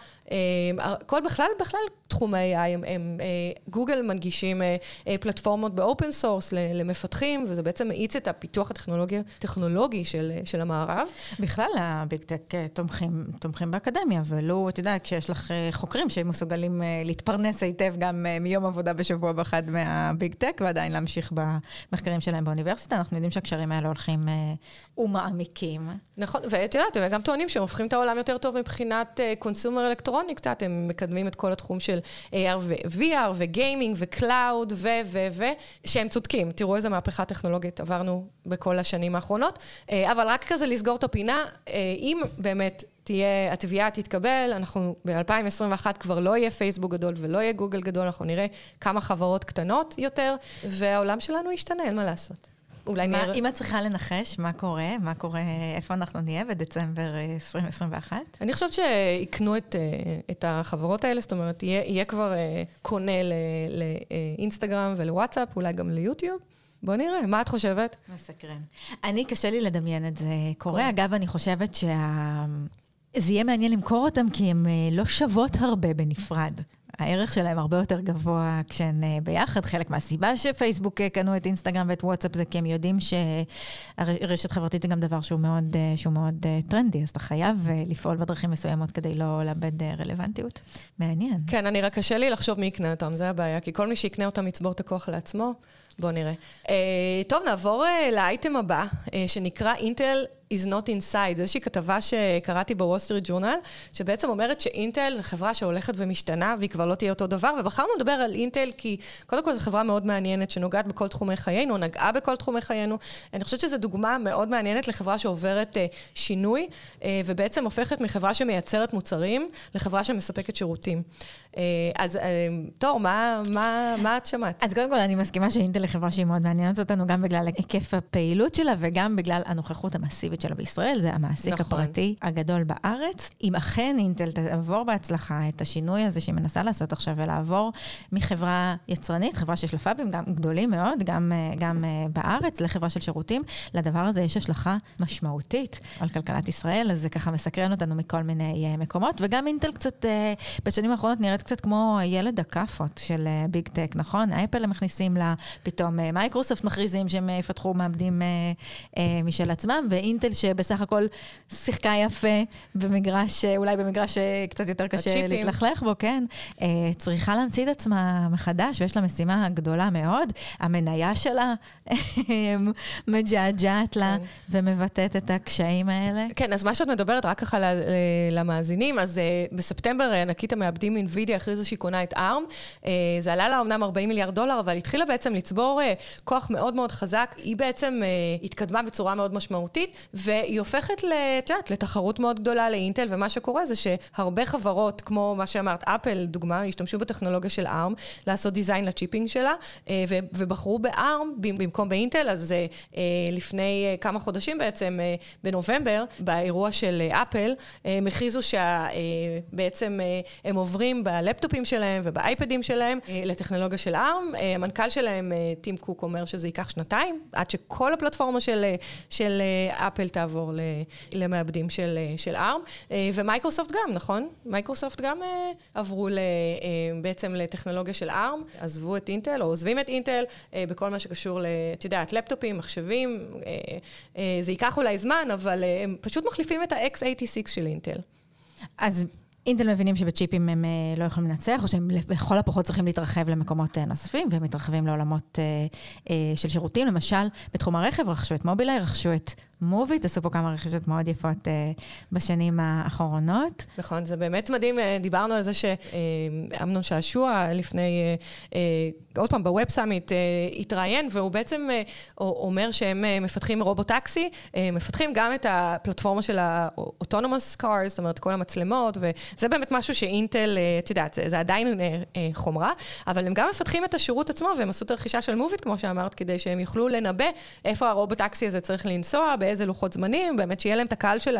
S2: כל בכלל, בכלל תחום ה-AI, הם, הם, אה, גוגל מנגישים אה, אה, פלטפורמות ב open source למפתחים, וזה בעצם מאיץ את הפיתוח הטכנולוגי של, של המערב.
S1: בכלל, ה big tech תומכים, תומכים באקדמיה, ולא, את יודעת, כשיש לך חוקרים שהם מסוגלים להתפרנס היטב גם מיום עבודה בשבוע באחד מה big tech, ועדיין להמשיך במחקרים שלהם באוניברסיטה, אנחנו יודעים שהקשרים האלה הולכים ומעמיקים.
S2: נכון, ואת יודעת, הם גם טוענים שהם הופכים את העולם יותר טוב מבחינת consumer אלקטרוני קצת, הם מקדמים את כל התחום של AR ו-VR וגיימינג וקלאוד ו... ו... ו... שהם צודקים. תראו איזה מהפכה טכנולוגית עברנו בכל השנים האחרונות. אה, אבל רק כזה לסגור את הפינה, אה, אם באמת תהיה, התביעה תתקבל, אנחנו ב-2021 כבר לא יהיה פייסבוק גדול ולא יהיה גוגל גדול, אנחנו נראה כמה חברות קטנות יותר, והעולם שלנו ישתנה, אין מה לעשות.
S1: אולי נראה... אם את צריכה לנחש, מה קורה? מה קורה, איפה אנחנו נהיה בדצמבר 2021? אה,
S2: אני חושבת שיקנו את, אה, את החברות האלה, זאת אומרת, יהיה, יהיה כבר אה, קונה לאינסטגרם ולוואטסאפ, אולי גם ליוטיוב. בוא נראה, מה את חושבת?
S1: מסקרן. אני, קשה לי לדמיין את זה קורה. אגב, אני חושבת שה... זה יהיה מעניין למכור אותם, כי הן לא שוות הרבה בנפרד. הערך שלהם הרבה יותר גבוה כשהן אה, ביחד. חלק מהסיבה שפייסבוק אה, קנו את אינסטגרם ואת וואטסאפ זה כי הם יודעים שהרשת חברתית זה גם דבר שהוא מאוד, אה, שהוא מאוד טרנדי, אז אתה חייב לפעול בדרכים מסוימות כדי לא לאבד רלוונטיות. מעניין.
S2: כן, אני רק קשה לי לחשוב מי יקנה אותם, זה הבעיה, כי כל מי שיקנה אותם יצבור את הכוח לעצמו. בואו נראה. טוב, נעבור לאייטם הבא, שנקרא אינטל is not inside. זו איזושהי כתבה שקראתי בוול סטריט ג'ורנל, שבעצם אומרת שאינטל זו חברה שהולכת ומשתנה, והיא כבר לא תהיה אותו דבר, ובחרנו לדבר על אינטל כי קודם כל זו חברה מאוד מעניינת, שנוגעת בכל תחומי חיינו, נגעה בכל תחומי חיינו. אני חושבת שזו דוגמה מאוד מעניינת לחברה שעוברת uh, שינוי, uh, ובעצם הופכת מחברה שמייצרת מוצרים, לחברה שמספקת שירותים. Uh, אז uh, תור, מה, מה, מה את שמעת?
S1: אז קודם כל, אני מסכימה שאינטל היא חברה שהיא מאוד מעניינת אותנו, גם בגלל היקף הפעילות שלה וגם בגלל הנוכחות המסיבית שלה בישראל, זה המעסיק נכון. הפרטי הגדול בארץ. אם אכן אינטל תעבור בהצלחה את השינוי הזה שהיא מנסה לעשות עכשיו, ולעבור מחברה יצרנית, חברה שיש לה fabs ים גם גדולים מאוד, גם, גם אה, בארץ, לחברה של שירותים, לדבר הזה יש השלכה משמעותית על כלכלת ישראל, אז זה ככה מסקרן אותנו מכל מיני אה, מקומות, וגם אינטל קצת, אה, בשנים האחרונות נראית קצת כמו ילד הכאפות של big tech, נכון? אפל הם מכניסים לה, פתאום מייקרוסופט מכריזים שהם יפתחו מעבדים משל עצמם, ואינטל שבסך הכל שיחקה יפה במגרש, אולי במגרש קצת יותר קשה להתלכלך בו, כן, אה, צריכה להמציא את עצמה מחדש, ויש לה משימה גדולה מאוד. המניה שלה מג'עג'עת לה כן. ומבטאת את הקשיים האלה.
S2: כן, אז מה שאת מדברת, רק ככה למאזינים, אז אה, בספטמבר ענקית המעבדים אינווידיה הכריזה שהיא קונה את ARM. אה, זה עלה לה אמנם 40 מיליארד דולר, אבל התחילה בעצם לצבור כוח מאוד מאוד חזק. היא בעצם התקדמה בצורה מאוד משמעותית, והיא הופכת, את יודעת, לתחרות מאוד גדולה לאינטל, ומה שקורה זה שהרבה חברות, כמו מה שאמרת, אפל, דוגמה, השתמשו בטכנולוגיה של ARM, לעשות דיזיין לצ'יפינג שלה, ובחרו ב-ARM במקום באינטל, אז לפני כמה חודשים בעצם, בנובמבר, באירוע של אפל, הם הכריזו שבעצם הם עוברים בלפטופים שלהם ובאייפדים שלהם לטכנולוגיה של ARM. המנכ"ל שלהם, טים קוק, אומר שזה ייקח שנתיים, עד שכל הפלטפורמה של, של אפל תעבור למעבדים של, של ARM, ומייקרוסופט גם, נכון? מייקרוסופט גם עברו בעצם לטכנולוגיה של ARM, עזבו את אינטל, או עוזבים את אינטל, בכל מה שקשור, את יודעת, לפטופים, מחשבים, זה ייקח אולי זמן, אבל הם פשוט מחליפים את ה-x86 של אינטל.
S1: אז אינטל מבינים שבצ'יפים הם לא יכולים לנצח, או שהם לכל הפחות צריכים להתרחב למקומות נוספים, והם מתרחבים לעולמות של שירותים. למשל, בתחום הרכב רכשו את מובילאיי, רכשו את מוביט, עשו פה כמה רכישות מאוד יפות בשנים האחרונות.
S2: נכון, זה באמת מדהים. דיברנו על זה שאמנון שעשוע לפני, עוד פעם, בווב סאמיט, התראיין, והוא בעצם אומר שהם מפתחים רובוטקסי, מפתחים גם את הפלטפורמה של ה-autonomous cars, זאת אומרת, כל המצלמות, וזה באמת משהו שאינטל, את יודעת, זה עדיין חומרה, אבל הם גם מפתחים את השירות עצמו, והם עשו את הרכישה של מוביט, כמו שאמרת, כדי שהם יוכלו לנבא איפה הרובוטקסי הזה צריך לנסוע, באיזה לוחות זמנים, באמת שיהיה להם את הקהל של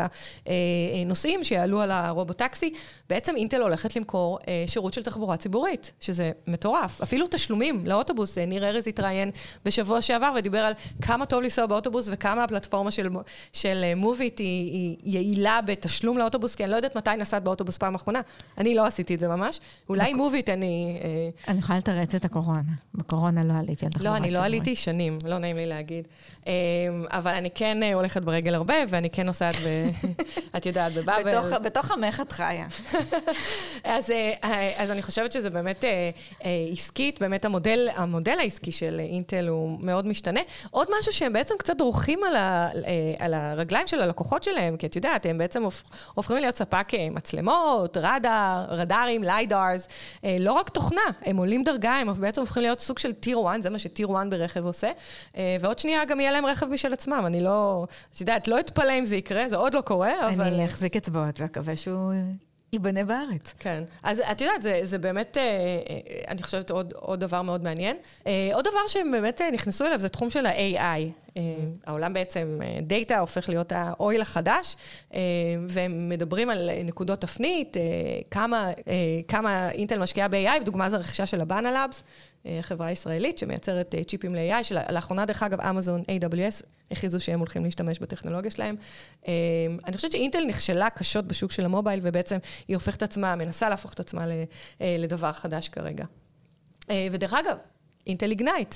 S2: הנוסעים שיעלו על הרובוטקסי. בעצם אינטל הולכת למכור שירות של תחבורה ציבורית, שזה מטורף. אפילו תשלומים לאוטובוס, ניר ארז התראיין בשבוע שעבר ודיבר על כמה טוב לנסוע באוטובוס וכמה הפלטפורמה של, של מוביט היא, היא יעילה בתשלום לאוטובוס, כי אני לא יודעת מתי נסעת באוטובוס פעם אחרונה. אני לא עשיתי את זה ממש. אולי מוביט אני...
S1: אני יכולה לתרץ את הקורונה. בקורונה לא עליתי על תחבורה ציבורית.
S2: לא, אני לא עליתי שנים, לא נעים לי להגיד. אבל אני כן הולכת ברגל הרבה, ואני כן נוסעת, ב... (laughs) את יודעת, בבאבל.
S1: בתוך, בתוך עמך את חיה. (laughs)
S2: אז, אז אני חושבת שזה באמת עסקית, באמת המודל, המודל העסקי של אינטל הוא מאוד משתנה. עוד משהו שהם בעצם קצת דורכים על, ה, על הרגליים של הלקוחות שלהם, כי את יודעת, הם בעצם הופכים להיות ספק מצלמות, רדאר, רדארים, lidars, לא רק תוכנה, הם עולים דרגה, הם בעצם הופכים להיות סוג של tier 1, זה מה ש tier 1 ברכב עושה, ועוד שנייה גם יהיה להם רכב משל עצמם, אני לא... את יודעת, לא אתפלא אם זה יקרה, זה עוד לא קורה, אבל...
S1: אני אחזיק אצבעות ואקווה שהוא ייבנה בארץ.
S2: כן. אז את יודעת, זה, זה באמת, אני חושבת, עוד, עוד דבר מאוד מעניין. עוד דבר שהם באמת נכנסו אליו זה תחום של ה-AI. העולם בעצם, דאטה הופך להיות האויל החדש, והם מדברים על נקודות תפנית, כמה, כמה אינטל משקיעה ב-AI, ודוגמה זה הרכישה של הבאנה לאבס, חברה ישראלית שמייצרת צ'יפים ל-AI, שלאחרונה, דרך אגב, אמזון AWS הכריזו שהם הולכים להשתמש בטכנולוגיה שלהם. אני חושבת שאינטל נכשלה קשות בשוק של המובייל, ובעצם היא הופכת עצמה, מנסה להפוך את עצמה לדבר חדש כרגע. ודרך אגב, אינטל איגנייט.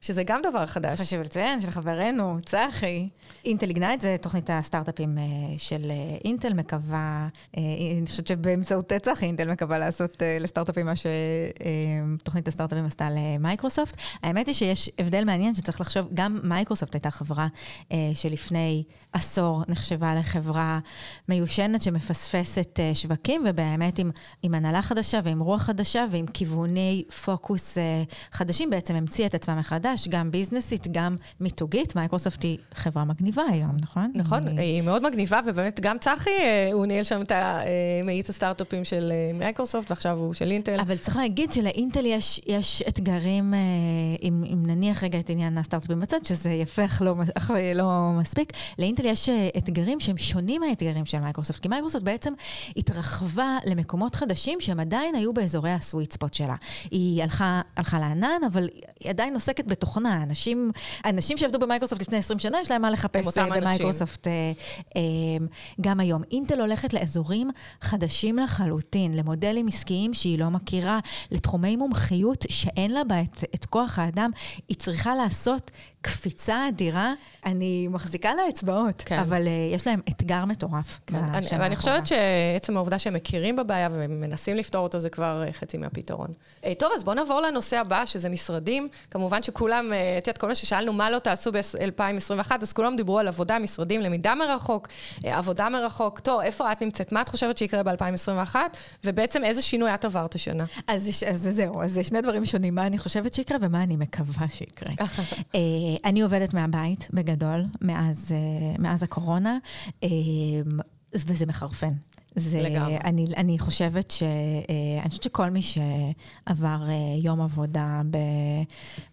S2: שזה גם דבר חדש.
S1: חשוב לציין, של חברנו, צחי. אינטל איגנייט זה תוכנית הסטארט-אפים של אינטל, מקווה, אני חושבת שבאמצעות צחי אינטל מקווה לעשות לסטארט-אפים מה שתוכנית הסטארט-אפים עשתה למייקרוסופט. האמת היא שיש הבדל מעניין שצריך לחשוב, גם מייקרוסופט הייתה חברה שלפני עשור נחשבה לחברה מיושנת שמפספסת שווקים, ובאמת עם, עם הנהלה חדשה ועם רוח חדשה ועם כיווני פוקוס חדשים, בעצם המציאה את עצמה מחדש. חדש, גם ביזנסית, גם מיתוגית. מייקרוסופט היא חברה מגניבה היום, נכון?
S2: נכון, היא, היא מאוד מגניבה, ובאמת גם צחי, הוא ניהל שם את מאיץ הסטארט-אפים של מייקרוסופט, ועכשיו הוא של אינטל.
S1: אבל צריך להגיד שלאינטל יש, יש אתגרים, אם, אם נניח רגע את עניין הסטארט-אפים בצד, שזה יפה אך לא, אך לא מספיק, לאינטל יש אתגרים שהם שונים מהאתגרים של מייקרוסופט, כי מייקרוסופט בעצם התרחבה למקומות חדשים שהם עדיין היו באזורי ה sweet spot שלה. היא הלכה, הלכה לענן, אבל היא עדיין עוסקת בתוכנה. אנשים, אנשים שעבדו במייקרוסופט לפני 20 שנה, יש להם מה לחפש במייקרוסופט גם היום. אינטל הולכת לאזורים חדשים לחלוטין, למודלים עסקיים שהיא לא מכירה, לתחומי מומחיות שאין לה בה את, את כוח האדם. היא צריכה לעשות קפיצה אדירה. אני מחזיקה לה אצבעות, כן. אבל uh, יש להם אתגר מטורף.
S2: כן. אני, ואני חושבת שעצם העובדה שהם מכירים בבעיה ומנסים לפתור אותו, זה כבר חצי מהפתרון. Uh, טוב, אז בואו נעבור לנושא הבא, שזה משרדים. כמובן שכולם, את יודעת, כל מה ששאלנו, מה לא תעשו ב-2021, אז כולם דיברו על עבודה, משרדים, למידה מרחוק, עבודה מרחוק. טוב, איפה את נמצאת? מה את חושבת שיקרה ב-2021? ובעצם איזה שינוי את עברת השנה?
S1: אז, אז זהו, אז זה שני דברים שונים. מה אני חושבת שיקרה ומה אני מקווה שיקרה. (laughs) אני עובדת מהבית, בגדול, מאז, מאז הקורונה, וזה מחרפן. זה, לגמרי. אני, אני חושבת ש... אה, אני חושבת שכל מי שעבר אה, יום עבודה ב,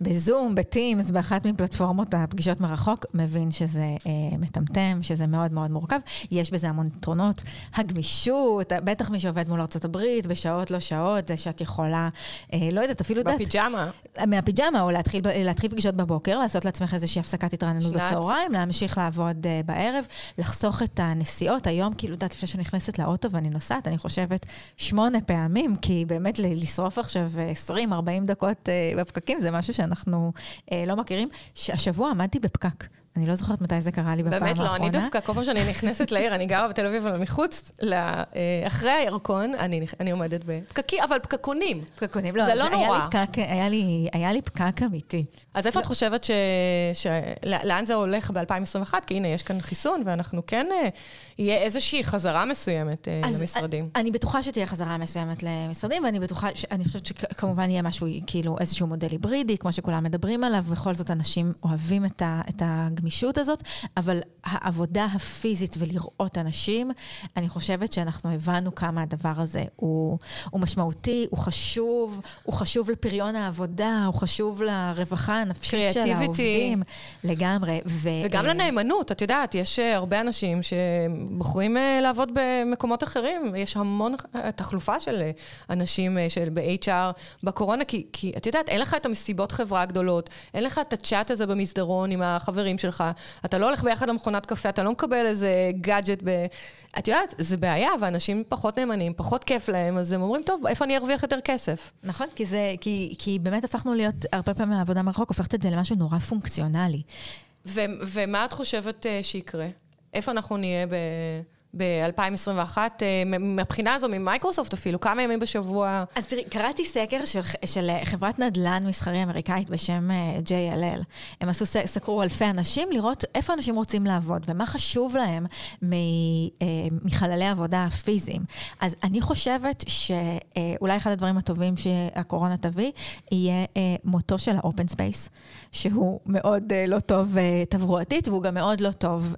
S1: בזום, בטימס, באחת מפלטפורמות הפגישות מרחוק, מבין שזה אה, מטמטם, שזה מאוד מאוד מורכב. יש בזה המון יתרונות. הגמישות, בטח מי שעובד מול ארה"ב, בשעות לא שעות, זה שאת יכולה, לא יודעת, אפילו
S2: יודעת... בפיג'מה.
S1: מהפיג'מה, או להתחיל, להתחיל פגישות בבוקר, לעשות לעצמך איזושהי הפסקת התרעננות בצהריים, להמשיך לעבוד בערב, לחסוך את הנסיעות. היום, כאילו, יודעת, לפני שנכנסת לאוטו ואני נוסעת, אני חושבת שמונה פעמים, כי באמת לשרוף עכשיו 20-40 דקות אה, בפקקים זה משהו שאנחנו אה, לא מכירים. השבוע עמדתי בפקק. אני לא זוכרת מתי זה קרה לי בפעם האחרונה.
S2: באמת לא, אני דווקא, כל פעם שאני נכנסת לעיר, אני גרה בתל אביב, אבל מחוץ, אה, אחרי הירקון, אני, אני עומדת בפקקים, אבל פקקונים.
S1: פקקונים, לא, זה לא נורא. היה לי, פקק, היה, לי, היה לי פקק אמיתי.
S2: אז איפה לא. את חושבת ש... ש... לאן זה הולך ב-2021? כי הנה, יש כאן חיסון, ואנחנו כן, אה, יהיה איזושהי חזרה מסוימת אה, אז למשרדים.
S1: אני בטוחה שתהיה חזרה מסוימת למשרדים, ואני בטוחה, ש... אני חושבת שכמובן יהיה משהו, כאילו, איזשהו מודל היברידי, כמו שכולם מדברים עליו, בכל זאת אנשים אוהבים את, ה... את הגמישות הזאת, אבל העבודה הפיזית ולראות אנשים, אני חושבת שאנחנו הבנו כמה הדבר הזה הוא, הוא משמעותי, הוא חשוב, הוא חשוב לפריון העבודה, הוא חשוב לרווחה הנפשית של העובדים. לגמרי.
S2: ו... וגם לנאמנות, את יודעת, יש אה, הרבה אנשים שבוחרים uh, לעבוד במקומות אחרים, יש המון תחלופה של אנשים של ב-HR בקורונה, כי, כי את יודעת, אין לך את המסיבות חברה הגדולות, אין לך את הצ'אט הזה במסדרון עם החברים שלך, אתה לא הולך ביחד למכונת קפה, אתה לא מקבל איזה גאדג'ט ב... את יודעת, זה בעיה, ואנשים פחות נאמנים, פחות כיף להם, אז הם אומרים, טוב, איפה אני ארוויח יותר כסף?
S1: נכון, כי, זה, כי, כי באמת הפכנו להיות, הרבה פעמים העבודה מרחוק הופכת את זה למשהו נורא פונקציונלי.
S2: ו- ומה את חושבת uh, שיקרה? איפה אנחנו נהיה ב... ב-2021, אה, מהבחינה הזו, ממייקרוסופט אפילו, כמה ימים בשבוע?
S1: אז תראי, קראתי סקר של, של חברת נדל"ן מסחרי אמריקאית בשם אה, JLL. הם עשו, סקרו אלפי אנשים לראות איפה אנשים רוצים לעבוד ומה חשוב להם אה, מחללי עבודה פיזיים. אז אני חושבת שאולי אחד הדברים הטובים שהקורונה תביא, יהיה מותו של ה open space, שהוא מאוד לא טוב תברואתית, והוא גם מאוד לא טוב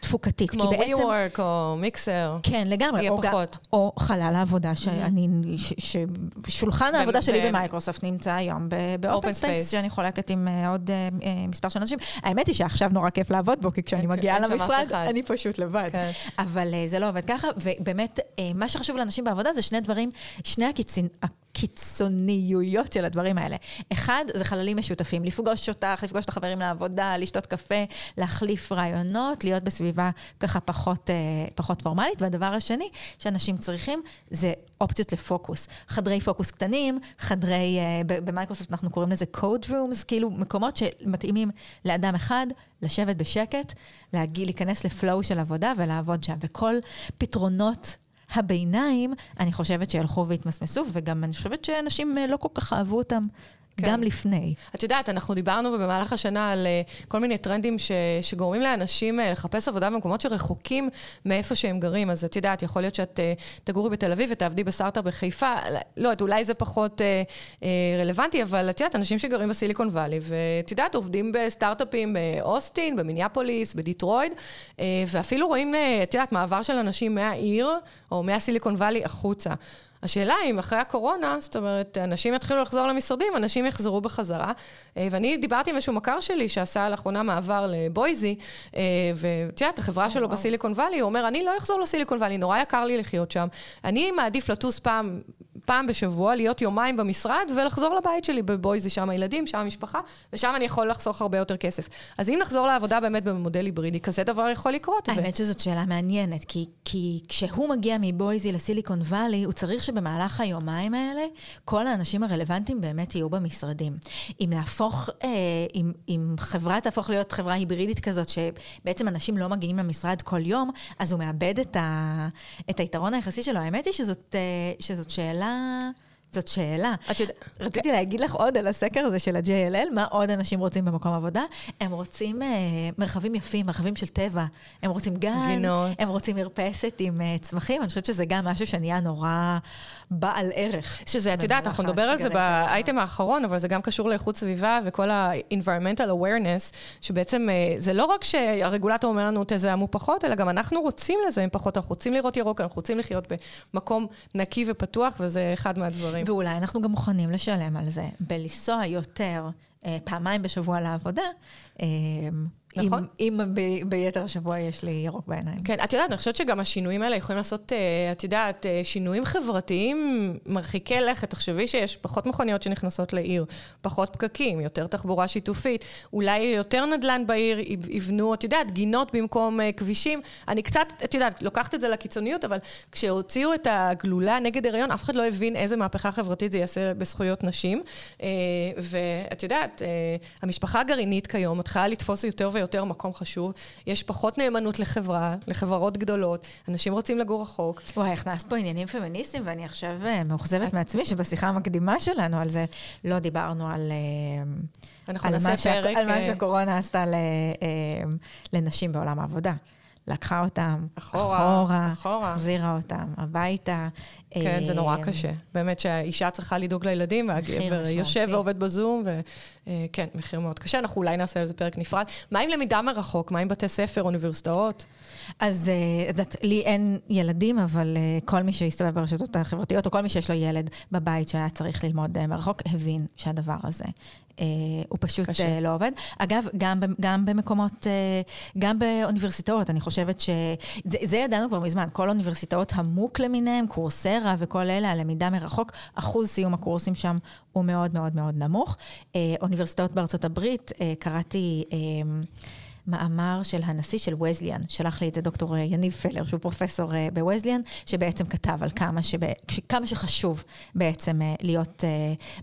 S1: תפוקתית.
S2: כמו בעצם... WeWork או Mixer.
S1: כן, לגמרי.
S2: יהיה
S1: או
S2: פחות.
S1: או חלל העבודה שאני... ש, שולחן העבודה שלי במייקרוסופט נמצא היום ב open space, שאני חולקת עם אה, עוד אה, אה, מספר של אנשים. האמת היא שעכשיו נורא כיף לעבוד בו, כי כשאני מגיעה למשרד, אני פשוט לבד. כן. אבל זה לא עובד ככה, ובאמת, מה שחשוב לאנשים בעבודה זה שני דברים, שני הקיצין... הקיצוניויות של הדברים האלה. אחד, זה חללים משותפים, לפגוש אותך, לפגוש את החברים לעבודה, לשתות קפה, להחליף רעיונות, להיות בסביבה ככה פחות, אה, פחות פורמלית. והדבר השני שאנשים צריכים זה אופציות לפוקוס. חדרי פוקוס קטנים, חדרי, אה, במייקרוסופט אנחנו קוראים לזה code rooms, כאילו מקומות שמתאימים לאדם אחד, לשבת בשקט, להגיע, להיכנס לפלואו של עבודה ולעבוד שם. וכל פתרונות הביניים, אני חושבת שילכו ויתמסמסו, וגם אני חושבת שאנשים אה, לא כל כך אהבו אותם כן. גם לפני.
S2: את יודעת, אנחנו דיברנו במהלך השנה על uh, כל מיני טרנדים ש, שגורמים לאנשים uh, לחפש עבודה במקומות שרחוקים מאיפה שהם גרים. אז את יודעת, יכול להיות שאת uh, תגורי בתל אביב ותעבדי בסטארט-אפ בחיפה. לא יודעת, אולי זה פחות רלוונטי, אבל את יודעת, אנשים שגרים בסיליקון וואלי, ואת יודעת, עובדים בסטארט-אפים באוסטין, במיניאפוליס, בדיטרויד, ואפילו רואים, את יודעת, מעבר של אנשים מהעיר, או מהסיליקון וואלי החוצה. השאלה אם אחרי הקורונה, זאת אומרת, אנשים יתחילו לחזור למשרדים, אנשים יחזרו בחזרה. אה, ואני דיברתי עם איזשהו מכר שלי שעשה לאחרונה מעבר לבויזי, אה, ואת יודעת, החברה שלו בסיליקון וואלי, הוא אומר, אני לא אחזור לסיליקון וואלי, נורא יקר לי לחיות שם. אני מעדיף לטוס פעם פעם בשבוע, להיות יומיים במשרד ולחזור לבית שלי בבויזי, שם הילדים, שם המשפחה, ושם אני יכול לחסוך הרבה יותר כסף. אז אם נחזור לעבודה באמת במודל היברידי, כזה דבר יכול לקרות.
S1: האמת ו... שזאת שאלה מעניינת, כי, כי כשהוא מגיע מבויזי לסיליקון וואלי, הוא צריך שבמהלך היומיים האלה, כל האנשים הרלוונטיים באמת יהיו במשרדים. אם להפוך, אה, אם, אם חברה תהפוך להיות חברה היברידית כזאת, שבעצם אנשים לא מגיעים למשרד כל יום, אז הוא מאבד את, ה, את היתרון היחסי שלו. האמת היא שזאת, אה, שזאת שאלה... 啦。זאת שאלה.
S2: את יודע...
S1: רציתי להגיד לך עוד על הסקר הזה של ה-JLL, מה עוד אנשים רוצים במקום עבודה? הם רוצים אה, מרחבים יפים, מרחבים של טבע. הם רוצים גן,
S2: גינות.
S1: הם רוצים מרפסת עם אה, צמחים. אני חושבת שזה גם משהו שנהיה נורא בעל ערך.
S2: שזה, את יודעת, אנחנו
S1: במהלך
S2: נדבר על זה. באייטם האחרון, אבל זה גם קשור לאיכות סביבה וכל ה-environmental awareness, שבעצם אה, זה לא רק שהרגולטור אומר לנו תזהמו פחות, אלא גם אנחנו רוצים לזהם פחות, אנחנו רוצים לראות ירוק, אנחנו רוצים לחיות במקום נקי ופתוח, וזה אחד מהדברים.
S1: ואולי אנחנו גם מוכנים לשלם על זה, בלנסוע יותר אה, פעמיים בשבוע לעבודה, אה,
S2: נכון.
S1: אם, אם ב, ביתר השבוע יש לי ירוק בעיניים.
S2: כן, את יודעת, אני חושבת שגם השינויים האלה יכולים לעשות, אה, את יודעת, אה, שינויים חברתיים מרחיקי לכת. תחשבי שיש פחות מכוניות שנכנסות לעיר, פחות פקקים, יותר תחבורה שיתופית, אולי יותר נדל"ן בעיר, יב- יבנו, את יודעת, גינות במקום אה, כבישים. אני קצת, את יודעת, לוקחת את זה לקיצוניות, אבל כשהוציאו את הגלולה נגד הריון, אף אחד לא הבין איזה מהפכה חברתית זה יעשה בזכויות נשים. ואת יודעת, המשפחה הגרעינית כיום מתחילה לתפוס יותר ויותר מקום חשוב. יש פחות נאמנות לחברה, לחברות גדולות, אנשים רוצים לגור רחוק.
S1: וואי, הכנסת פה עניינים פמיניסטיים, ואני עכשיו אה, מאוכזבת מעצמי שבשיחה המקדימה שלנו על זה, לא דיברנו על... אה,
S2: אנחנו
S1: על
S2: נעשה פרק,
S1: על מה
S2: אה,
S1: שהקורונה עשתה ל- לנשים בעולם העבודה. לקחה אותם
S2: אחורה,
S1: אחורה,
S2: אחורה.
S1: החזירה אותם הביתה.
S2: כן, זה נורא
S1: אה,
S2: קשה. באמת שהאישה צריכה לדאוג לילדים, והגבר. יושב ועובד בזום, וכן, מחיר מאוד קשה. אנחנו אולי נעשה על זה פרק נפרד. מה עם למידה מרחוק? מה עם בתי ספר, אוניברסיטאות?
S1: אז אה, יודעת, לי אין ילדים, אבל אה, כל מי שהסתובב ברשתות החברתיות, או כל מי שיש לו ילד בבית שהיה צריך ללמוד אה, מרחוק, הבין שהדבר הזה אה, הוא פשוט
S2: קשה.
S1: אה, לא עובד. אגב, גם, גם במקומות, אה, גם באוניברסיטאות, אני חושבת ש... זה, זה ידענו כבר מזמן, כל אוניברסיטאות המוק למיניהם, קורסרה וכל אלה, הלמידה מרחוק, אחוז סיום הקורסים שם הוא מאוד מאוד מאוד נמוך. אה, אוניברסיטאות בארצות הברית, אה, קראתי... מאמר של הנשיא של וזליאן, שלח לי את זה דוקטור אה, יניב פלר, שהוא פרופסור אה, בווזליאן, שבעצם כתב על כמה, שב, כמה שחשוב בעצם אה, להיות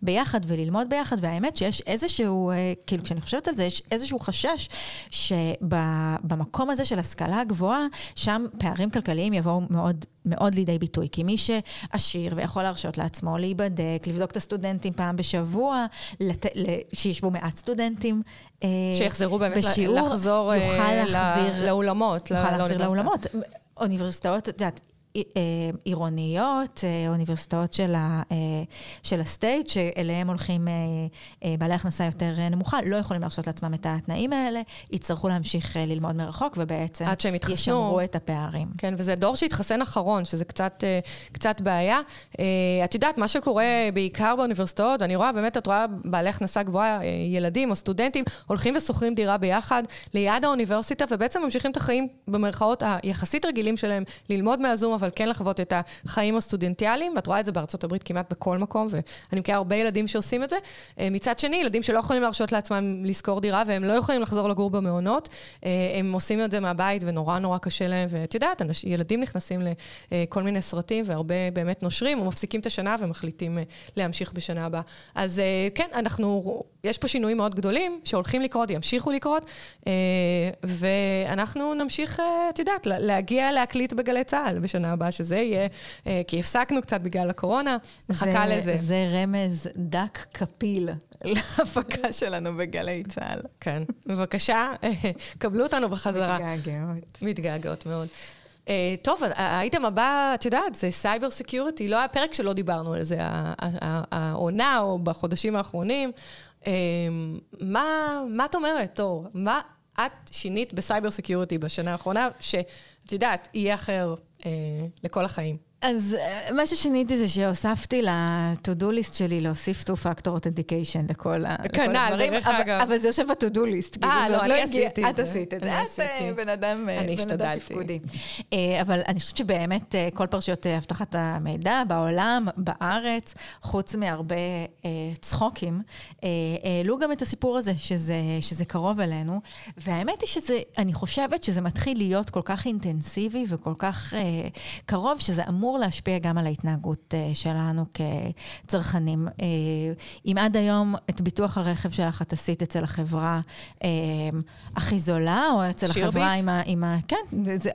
S1: ביחד וללמוד ביחד, והאמת שיש איזשהו, כאילו כשאני חושבת על זה, יש איזשהו חשש שבמקום הזה של השכלה גבוהה, שם פערים כלכליים יבואו מאוד מאוד לידי ביטוי, כי מי שעשיר ויכול להרשות לעצמו להיבדק, לבדוק את הסטודנטים פעם בשבוע, לת... שישבו מעט סטודנטים. אה,
S2: שיחזרו באמת
S1: בשיעור,
S2: לחזור אה,
S1: יוכל
S2: ל-
S1: להחזיר,
S2: לאולמות,
S1: יוכל להחזיר
S2: לאוניברסיטה.
S1: לאולמות. אוניברסיטאות, את יודעת, אה, עירוניות, אה, אוניברסיטאות של, ה, אה, של הסטייט, שאליהם הולכים אה, אה, בעלי הכנסה יותר אה, נמוכה, לא יכולים להרשות לעצמם את התנאים האלה, יצטרכו להמשיך אה, ללמוד מרחוק, ובעצם
S2: עד שהם יתחסנו.
S1: ישמרו את הפערים.
S2: כן, וזה דור שהתחסן אחרון, שזה קצת, אה, קצת בעיה. אה, את יודעת, מה שקורה בעיקר באוניברסיטאות, אני רואה, באמת, את רואה בעלי הכנסה גבוהה, אה, ילדים או סטודנטים, הולכים ושוכרים דירה ביחד ליד האוניברסיטה, ובעצם ממשיכים את החיים, במרכאות, היחסית רגילים שלהם, ללמוד מהזום, אבל כן לחוות את החיים הסטודנטיאליים, ואת רואה את זה בארצות הברית כמעט בכל מקום, ואני מכירה הרבה ילדים שעושים את זה. אה, מצד שני, ילדים שלא יכולים להרשות לעצמם לשכור דירה, והם לא יכולים לחזור לגור במעונות, אה, הם עושים את זה מהבית, ונורא נורא קשה להם, ואת יודעת, ילדים נכנסים לכל מיני סרטים, והרבה באמת נושרים, או מפסיקים את השנה ומחליטים אה, להמשיך בשנה הבאה. אז אה, כן, אנחנו, יש פה שינויים מאוד גדולים, שהולכים לקרות, ימשיכו לקרות, אה, ואנחנו נמשיך, אה, את יודעת, לה- להגיע להקליט בגלי צה"ל בשנה הבאה, שזה יהיה, אה, כי הפסקנו קצת בגלל הקורונה, נחכה
S1: זה-
S2: לזה.
S1: זה רמז דק כפיל (laughs) להפקה שלנו בגלי צה"ל.
S2: כן, בבקשה, קבלו אותנו בחזרה.
S1: מתגעגעות.
S2: מתגעגעות מאוד. Uh, טוב, האייטם הבא, את יודעת, זה cyber security. לא היה פרק שלא דיברנו על זה, העונה או בחודשים האחרונים. Uh, מה, מה את אומרת, תור? מה את שינית ב cyber security בשנה האחרונה, שאת יודעת, יהיה אחר uh, לכל החיים?
S1: אז אה, מה ששיניתי זה שהוספתי ל-to-do list שלי להוסיף two-factor authentication לכל ה- לכל
S2: כנ"ל,
S1: הדברים,
S2: דרך אגב.
S1: אבל זה יושב ב-to-do list. כאילו,
S2: אה,
S1: זה
S2: לא, אני
S1: הגיע-
S2: עשיתי את
S1: את
S2: זה.
S1: עשית את זה. את. אה, בן אדם אה. תפקודי. אבל אני חושבת שבאמת כל פרשיות אבטחת המידע בעולם, בארץ, חוץ מהרבה צחוקים, העלו גם את הסיפור הזה, שזה, קרוב אלינו. והאמת היא שזה, אני חושבת שזה מתחיל להיות כל כך אינטנסיבי וכל כך קרוב, שזה אמור להשפיע גם על ההתנהגות אה, שלנו כצרכנים. אה, אם עד היום את ביטוח הרכב שלך את עשית אצל החברה אה, הכי זולה, או אצל
S2: שירביט?
S1: החברה עם ה... עם ה כן, זה,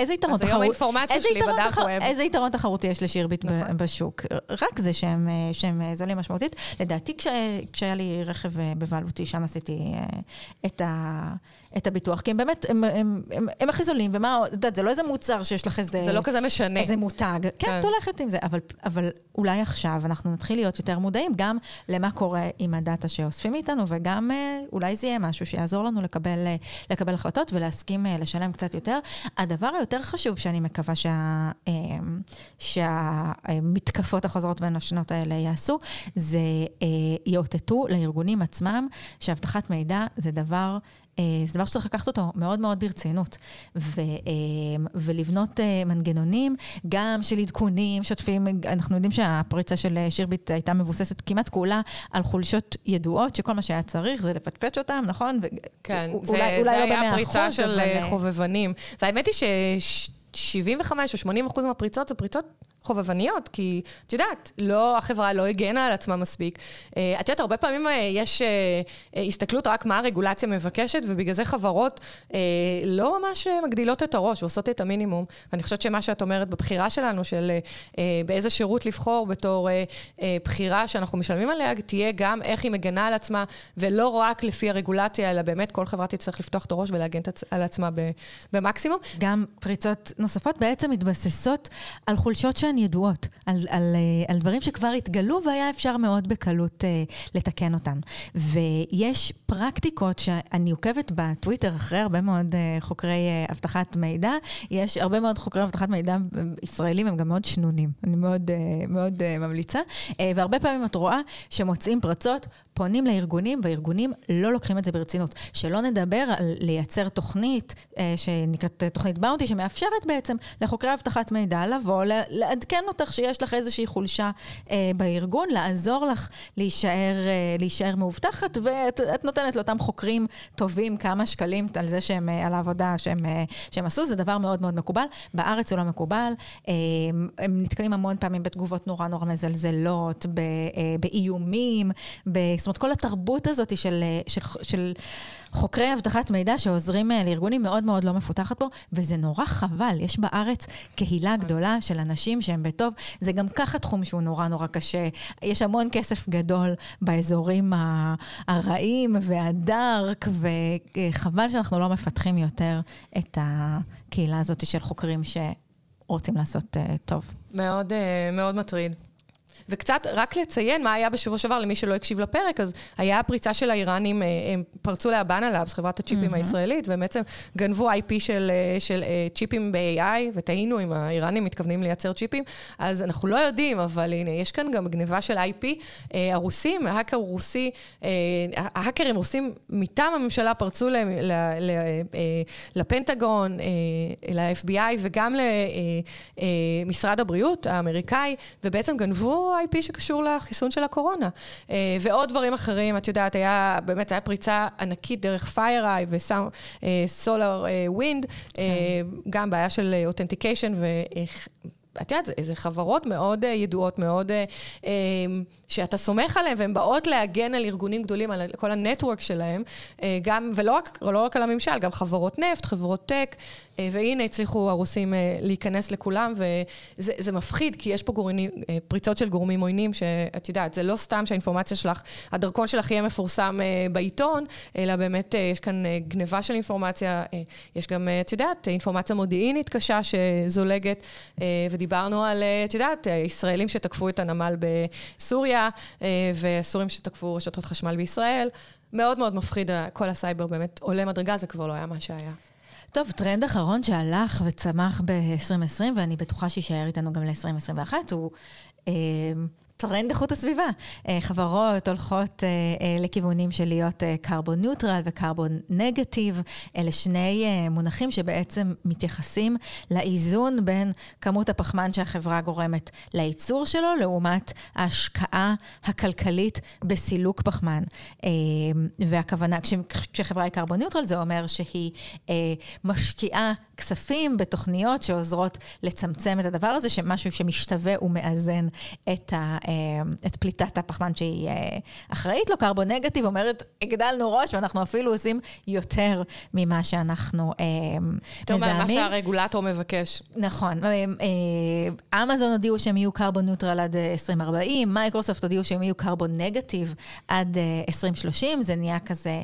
S1: איזה יתרון
S2: תחרותי... אז היום האינפורמציה שלי בדארק ווב.
S1: איזה יתרון תחרותי יש לשירביט נכון. בשוק? רק זה שהם, שהם זולים משמעותית. לדעתי, כש, כשהיה לי רכב בבעלותי, שם עשיתי את ה... את הביטוח, כי הם באמת, הם, הם, הם, הם, הכי זולים, ומה, את יודעת, זה לא איזה מוצר שיש לך איזה...
S2: זה לא כזה משנה.
S1: איזה מותג. כן, כן. את הולכת עם זה, אבל, אבל אולי עכשיו אנחנו נתחיל להיות יותר מודעים גם למה קורה עם הדאטה שאוספים מאיתנו, וגם אה, אולי זה יהיה משהו שיעזור לנו לקבל, אה, לקבל החלטות ולהסכים אה, לשלם קצת יותר. הדבר היותר חשוב שאני מקווה שה, שהמתקפות החוזרות והנושנות האלה יעשו, זה יאותתו לארגונים עצמם שאבטחת מידע זה דבר... אה, זה דבר שצריך לקחת אותו מאוד מאוד ברצינות, ו, אה, ולבנות אה, מנגנונים, גם של עדכונים שוטפים. אנחנו יודעים שהפריצה של שירביט הייתה מבוססת כמעט כולה על חולשות ידועות, שכל מה שהיה צריך זה לפטפט אותם, נכון?
S2: כן, ו- זה, אולי, זה אולי לא היה פריצה של אבל... חובבנים. והאמת היא ש... 75 או 80 אחוז מהפריצות זה פריצות חובבניות, כי את יודעת, לא, החברה לא הגנה על עצמה מספיק. אה, את יודעת, הרבה פעמים אה, יש אה, הסתכלות רק מה הרגולציה מבקשת, ובגלל זה חברות לא ממש מגדילות את הראש ועושות את המינימום. ואני חושבת שמה שאת אומרת בבחירה שלנו, של באיזה שירות לבחור בתור בחירה שאנחנו משלמים עליה, תהיה גם איך היא מגנה על עצמה, ולא רק לפי הרגולציה, אלא באמת כל חברה תצטרך לפתוח את הראש ולהגן על עצמה במקסימום.
S1: גם פריצות נוספות בעצם מתבססות על חולשות ש... שהן ידועות, על, על, אה, על דברים שכבר התגלו והיה אפשר מאוד בקלות uh, לתקן אותם. ויש פרקטיקות שאני עוקבת בטוויטר אחרי הרבה מאוד uh, חוקרי uh, אבטחת מידע, יש הרבה מאוד חוקרי אבטחת מידע ישראלים, הם גם מאוד שנונים, אני מאוד, uh, מאוד uh, ממליצה. Uh, והרבה פעמים את רואה שמוצאים פרצות, פונים לארגונים, והארגונים לא לוקחים את זה ברצינות. שלא נדבר על לייצר תוכנית אה, שנקראת תוכנית באונטי, שמאפשרת בעצם לחוקרי אבטחת מידע לבוא, לעדכן אותך שיש לך איזושהי חולשה אה, בארגון, לעזור לך להישאר, אה, להישאר מאובטחת, ואת נותנת לאותם חוקרים טובים כמה שקלים על זה שהם, אה, על העבודה שהם, אה, שהם עשו, זה דבר מאוד מאוד מקובל. בארץ הוא לא מקובל, אה, הם נתקלים המון פעמים בתגובות נורא נורא מזלזלות, ב, אה, באיומים, ב... זאת אומרת, כל התרבות הזאת של, של, של חוקרי אבטחת מידע שעוזרים אה, לארגונים מאוד מאוד לא מפותחת פה, וזה נורא חבל. יש בארץ קהילה גדולה של אנשים שהם בטוב. זה גם ככה תחום שהוא נורא נורא קשה. יש המון כסף גדול באזורים הרעים והדארק, וחבל שאנחנו לא מפתחים יותר את הקהילה הזאת של חוקרים שרוצים לעשות uh, טוב.
S2: מאוד, uh, מאוד מטריד. וקצת רק לציין מה היה בשבוע שעבר, למי שלא הקשיב לפרק, אז היה הפריצה של האיראנים, אה, הם פרצו לאבנה לאבס, חברת הצ'יפים mm-hmm. הישראלית, ובעצם גנבו IP של, אה, של אה, צ'יפים ב-AI, וטעינו אם האיראנים מתכוונים לייצר צ'יפים, אז אנחנו לא יודעים, אבל הנה, יש כאן גם גניבה של IP. הרוסים, ההאקר רוסי, ההאקרים רוסים מטעם הממשלה פרצו ל, ל, ל, לפנטגון, ל-FBI וגם למשרד הבריאות האמריקאי, ובעצם גנבו IP שקשור לחיסון של הקורונה. אה, ועוד דברים אחרים, את יודעת, היה, באמת, הייתה פריצה ענקית דרך FireEye ו SolarWind, אה, כן. גם בעיה של authentication את יודעת, זה חברות מאוד ידועות, מאוד, שאתה סומך עליהן, והן באות להגן על ארגונים גדולים, על כל ה network שלהם, גם, ולא רק, לא רק על הממשל, גם חברות נפט, חברות tech, אה, והנה הצליחו הרוסים אה, להיכנס לכולם, וזה מפחיד, כי יש פה גורמים, אה, פריצות של גורמים עוינים, שאת יודעת, זה לא סתם שהאינפורמציה שלך, הדרכון שלך יהיה מפורסם בעיתון, אלא באמת יש כאן גניבה של אינפורמציה, יש גם, את יודעת, אינפורמציה מודיעינית קשה שזולגת, ודיברנו על, את יודעת, ישראלים שתקפו את הנמל בסוריה, וסורים שתקפו רשתות חשמל בישראל. מאוד מאוד מפחיד, כל הסייבר באמת עולה מדרגה, זה כבר לא היה מה שהיה.
S1: טוב, טרנד אחרון שהלך וצמח ב-2020, ואני בטוחה שיישאר איתנו גם ל-2021, הוא אה, טרנד איכות הסביבה. אה, חברות הולכות אה, אה, לכיוונים של להיות carbon neutral ו carbon negative. אלה שני מונחים שבעצם מתייחסים לאיזון בין כמות הפחמן שהחברה גורמת לייצור שלו, לעומת ההשקעה הכלכלית בסילוק פחמן. והכוונה, כשחברה היא carbon neutral, זה אומר שהיא משקיעה כספים בתוכניות שעוזרות לצמצם את הדבר הזה, שמשהו שמשתווה ומאזן את, ה, את פליטת הפחמן שהיא אחראית לו. carbon negative אומרת, הגדלנו ראש ואנחנו אפילו עושים יותר ממה שאנחנו מזהמים.
S2: יותר ממה שהרגולטור מבקש.
S1: נכון. אמזון הודיעו שהם יהיו carbon neutral עד 2040, מייקרוסופט הודיעו שהם יהיו carbon negative עד 2030, זה נהיה כזה